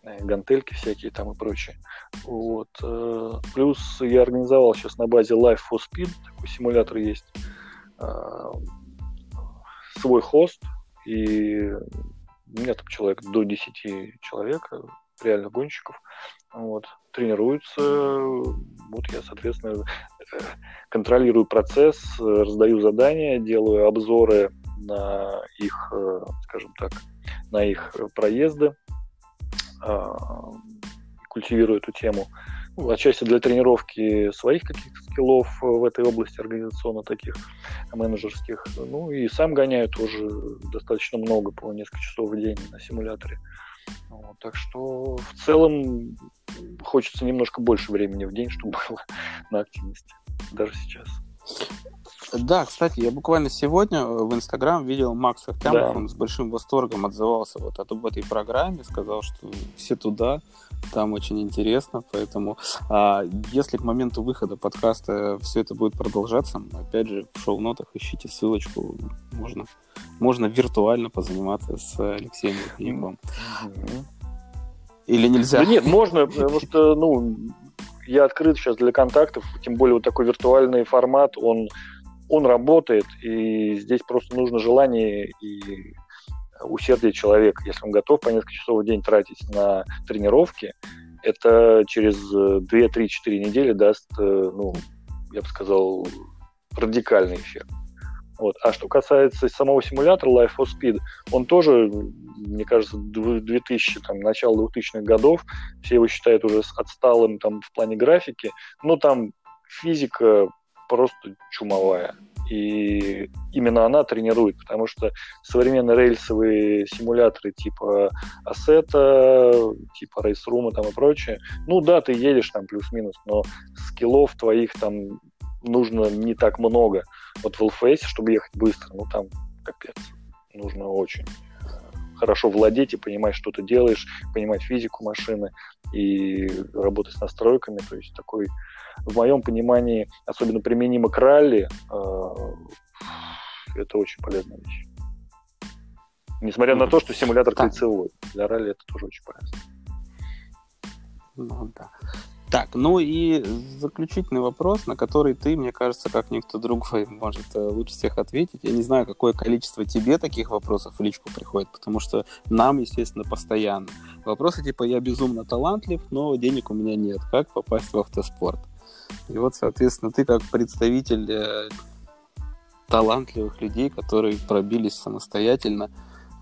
Э, гантельки всякие там и прочее. Вот. Э, плюс я организовал сейчас на базе Life for Speed, такой симулятор есть. свой хост, и у меня там человек до 10 человек, реально гонщиков, вот, тренируются, вот я, соответственно, контролирую процесс, раздаю задания, делаю обзоры на их, скажем так, на их проезды, культивирую эту тему. Отчасти для тренировки своих каких-то скиллов в этой области организационно таких менеджерских. Ну и сам гоняю тоже достаточно много, по несколько часов в день на симуляторе. Вот, так что в целом хочется немножко больше времени в день, чтобы было на активности, даже сейчас. Да, кстати, я буквально сегодня в Инстаграм видел Макса Хтямов, да. он с большим восторгом отзывался вот об этой программе, сказал, что все туда, там очень интересно, поэтому а, если к моменту выхода подкаста все это будет продолжаться, опять же, в шоу-нотах ищите ссылочку, можно, можно виртуально позаниматься с Алексеем. Mm-hmm. Или нельзя? Да нет, можно, потому что, ну, я открыт сейчас для контактов, тем более вот такой виртуальный формат, он он работает, и здесь просто нужно желание и усердие человека. Если он готов по несколько часов в день тратить на тренировки, это через 2-3-4 недели даст, э, ну, я бы сказал, радикальный эффект. Вот. А что касается самого симулятора Life for Speed, он тоже, мне кажется, 2000, там, начало 2000-х годов, все его считают уже отсталым там, в плане графики, но там физика просто чумовая. И именно она тренирует, потому что современные рельсовые симуляторы типа Assetto, типа Room там и прочее, ну да, ты едешь там плюс-минус, но скиллов твоих там нужно не так много. Вот в LFS, чтобы ехать быстро, ну там капец, нужно очень хорошо владеть и понимать, что ты делаешь, понимать физику машины и работать с настройками. То есть такой в моем понимании, особенно применимо к ралли, э, это очень полезная вещь. Несмотря на то, что симулятор кольцевой, для ралли это тоже очень полезно. Ну да. Так, ну и заключительный вопрос, на который ты, мне кажется, как никто другой может э, лучше всех ответить. Я не знаю, какое количество тебе таких вопросов в личку приходит, потому что нам, естественно, постоянно. Вопросы типа «я безумно талантлив, но денег у меня нет. Как попасть в автоспорт?» И вот, соответственно, ты как представитель э, талантливых людей, которые пробились самостоятельно,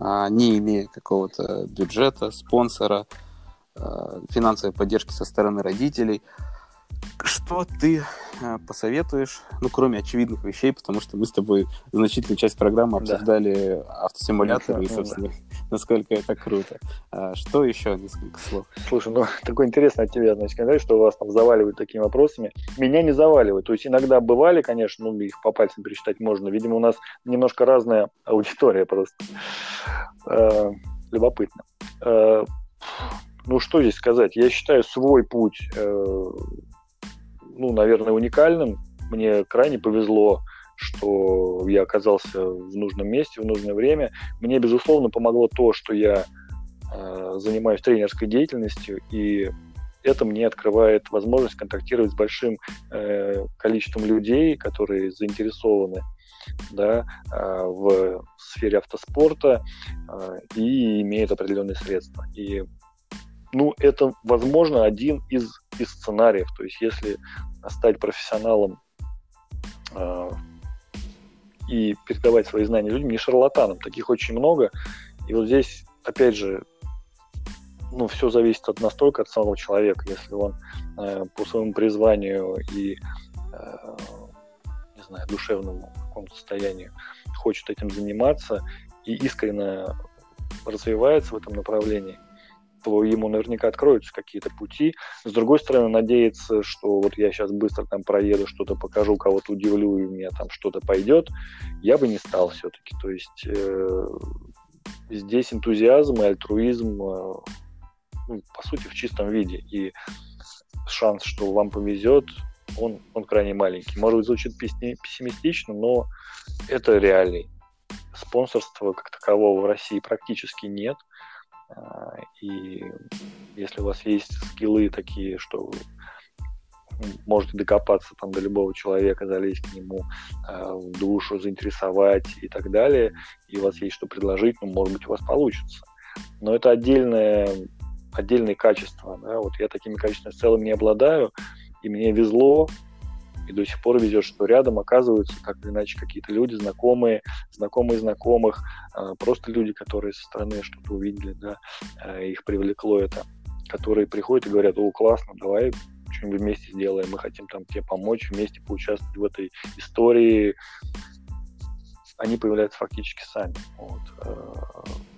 э, не имея какого-то бюджета, спонсора, э, финансовой поддержки со стороны родителей – что ты э, посоветуешь, ну, кроме очевидных вещей, потому что мы с тобой значительную часть программы обсуждали да. автосимуляторы и, собственно, да. Насколько это круто. А что еще? Несколько слов. Слушай, ну, такой интересный от тебя, значит, сказать, что вас там заваливают такими вопросами. Меня не заваливают. То есть иногда бывали, конечно, ну, их по пальцам пересчитать можно. Видимо, у нас немножко разная аудитория просто. Э, любопытно. Э, ну, что здесь сказать? Я считаю свой путь ну, наверное, уникальным. Мне крайне повезло, что я оказался в нужном месте, в нужное время. Мне, безусловно, помогло то, что я э, занимаюсь тренерской деятельностью, и это мне открывает возможность контактировать с большим э, количеством людей, которые заинтересованы да, э, в сфере автоспорта э, и имеют определенные средства. И ну, это, возможно, один из, из сценариев. То есть, если стать профессионалом э, и передавать свои знания людям, не шарлатанам, таких очень много. И вот здесь, опять же, ну, все зависит от настолько от самого человека, если он э, по своему призванию и э, не знаю, душевному какому-то состоянию хочет этим заниматься и искренне развивается в этом направлении, то ему наверняка откроются какие-то пути. С другой стороны, надеяться, что вот я сейчас быстро там проеду, что-то покажу, кого-то удивлю, и у меня там что-то пойдет, я бы не стал все-таки. То есть э, здесь энтузиазм и альтруизм, э, ну, по сути, в чистом виде. И шанс, что вам повезет, он, он крайне маленький. Может быть, звучит пессимистично, но это реалий. Спонсорства как такового в России практически нет – и если у вас есть скиллы такие, что можете докопаться там до любого человека, залезть к нему э, в душу, заинтересовать и так далее, и у вас есть что предложить, ну, может быть, у вас получится. Но это отдельное, отдельные качества. Да? Вот я такими качествами в целом не обладаю, и мне везло, и до сих пор везет, что рядом оказываются так или иначе какие-то люди, знакомые, знакомые знакомых, э, просто люди, которые со стороны что-то увидели, да, э, их привлекло это, которые приходят и говорят, о, классно, давай что-нибудь вместе сделаем, мы хотим там тебе помочь, вместе поучаствовать в этой истории, они появляются фактически сами. Вот. Э,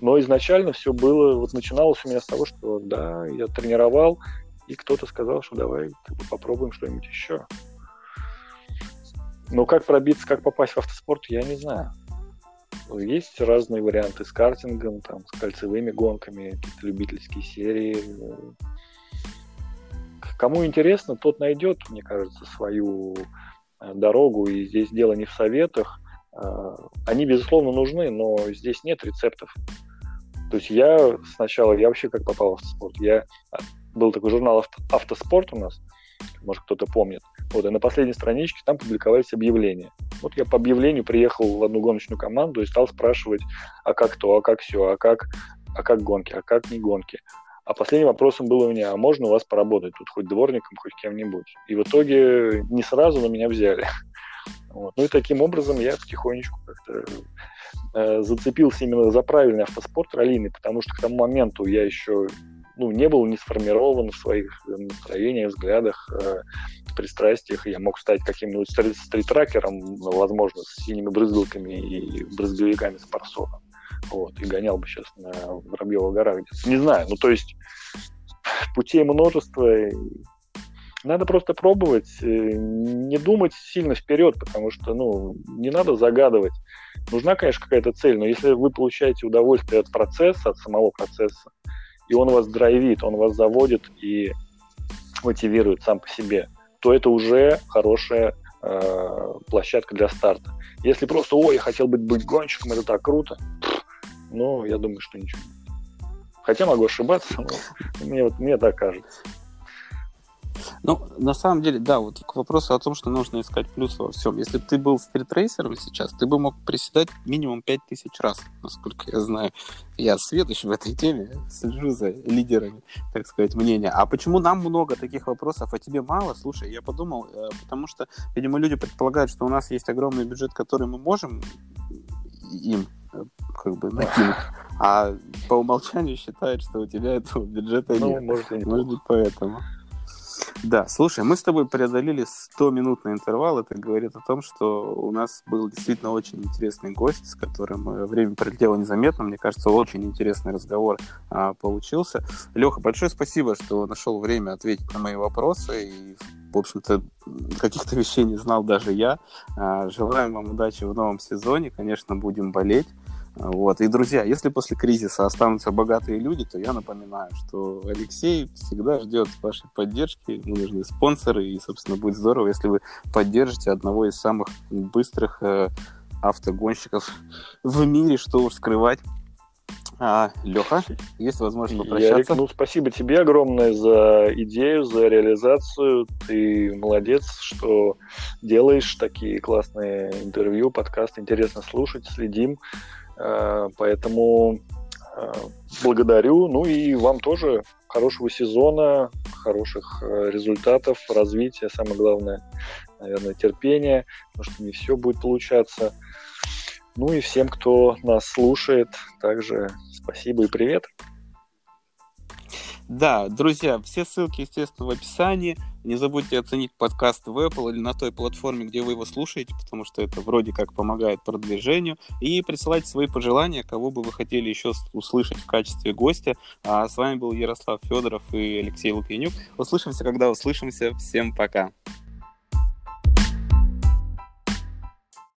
но изначально все было, вот начиналось у меня с того, что да, я тренировал, и кто-то сказал, что давай попробуем что-нибудь еще. Но как пробиться, как попасть в автоспорт, я не знаю. Есть разные варианты с картингом, там, с кольцевыми гонками, какие-то любительские серии. Кому интересно, тот найдет, мне кажется, свою э, дорогу. И здесь дело не в советах. Э, они, безусловно, нужны, но здесь нет рецептов. То есть я сначала, я вообще как попал в автоспорт? Я был такой журнал «Автоспорт» у нас, может, кто-то помнит. Вот, и на последней страничке там публиковались объявления. Вот я по объявлению приехал в одну гоночную команду и стал спрашивать, а как то, а как все, а как, а как гонки, а как не гонки. А последним вопросом было у меня, а можно у вас поработать тут хоть дворником, хоть кем-нибудь? И в итоге не сразу на меня взяли. Вот. Ну и таким образом я потихонечку как-то э, зацепился именно за правильный автоспорт раллийный, потому что к тому моменту я еще ну, не был не сформирован в своих настроениях, взглядах, э, пристрастиях. Я мог стать каким-нибудь стрит-тракером, возможно, с синими брызгалками и брызговиками с парсоном. Вот, и гонял бы сейчас на Воробьева гора. Не знаю, ну, то есть путей множество. Надо просто пробовать, э, не думать сильно вперед, потому что, ну, не надо загадывать. Нужна, конечно, какая-то цель, но если вы получаете удовольствие от процесса, от самого процесса, и он вас драйвит, он вас заводит и мотивирует сам по себе, то это уже хорошая э, площадка для старта. Если просто, ой, я хотел быть, быть гонщиком, это так круто, ну, я думаю, что ничего. Хотя могу ошибаться, но мне, вот, мне так кажется. Ну, на самом деле, да, вот к вопросу о том, что нужно искать плюсы во всем. Если бы ты был стритрейсером сейчас, ты бы мог приседать минимум 5000 раз, насколько я знаю. Я сведущ в этой теме, слежу за лидерами, так сказать, мнения. А почему нам много таких вопросов, а тебе мало? Слушай, я подумал, э, потому что, видимо, люди предполагают, что у нас есть огромный бюджет, который мы можем им э, как бы накинуть. А по умолчанию считают, что у тебя этого бюджета ну, нет. Может, может быть, поэтому. Да, слушай, мы с тобой преодолели 100-минутный интервал. Это говорит о том, что у нас был действительно очень интересный гость, с которым э, время пролетело незаметно. Мне кажется, очень интересный разговор а, получился. Леха, большое спасибо, что нашел время ответить на мои вопросы. И, в общем-то, каких-то вещей не знал даже я. А, желаем вам удачи в новом сезоне. Конечно, будем болеть. Вот. И, друзья, если после кризиса останутся богатые люди, то я напоминаю, что Алексей всегда ждет вашей поддержки, ему нужны спонсоры, и, собственно, будет здорово, если вы поддержите одного из самых быстрых э, автогонщиков в мире, что уж скрывать. А, Леха, есть возможность попрощаться? Ярик, ну, спасибо тебе огромное за идею, за реализацию. Ты молодец, что делаешь такие классные интервью, подкасты. Интересно слушать, следим. Э, поэтому э, благодарю. Ну и вам тоже хорошего сезона, хороших э, результатов, развития. Самое главное, наверное, терпение, потому что не все будет получаться. Ну и всем, кто нас слушает, также спасибо и привет. Да, друзья, все ссылки, естественно, в описании. Не забудьте оценить подкаст в Apple или на той платформе, где вы его слушаете, потому что это вроде как помогает продвижению. И присылайте свои пожелания, кого бы вы хотели еще услышать в качестве гостя. А с вами был Ярослав Федоров и Алексей Лукьянюк. Услышимся, когда услышимся. Всем пока.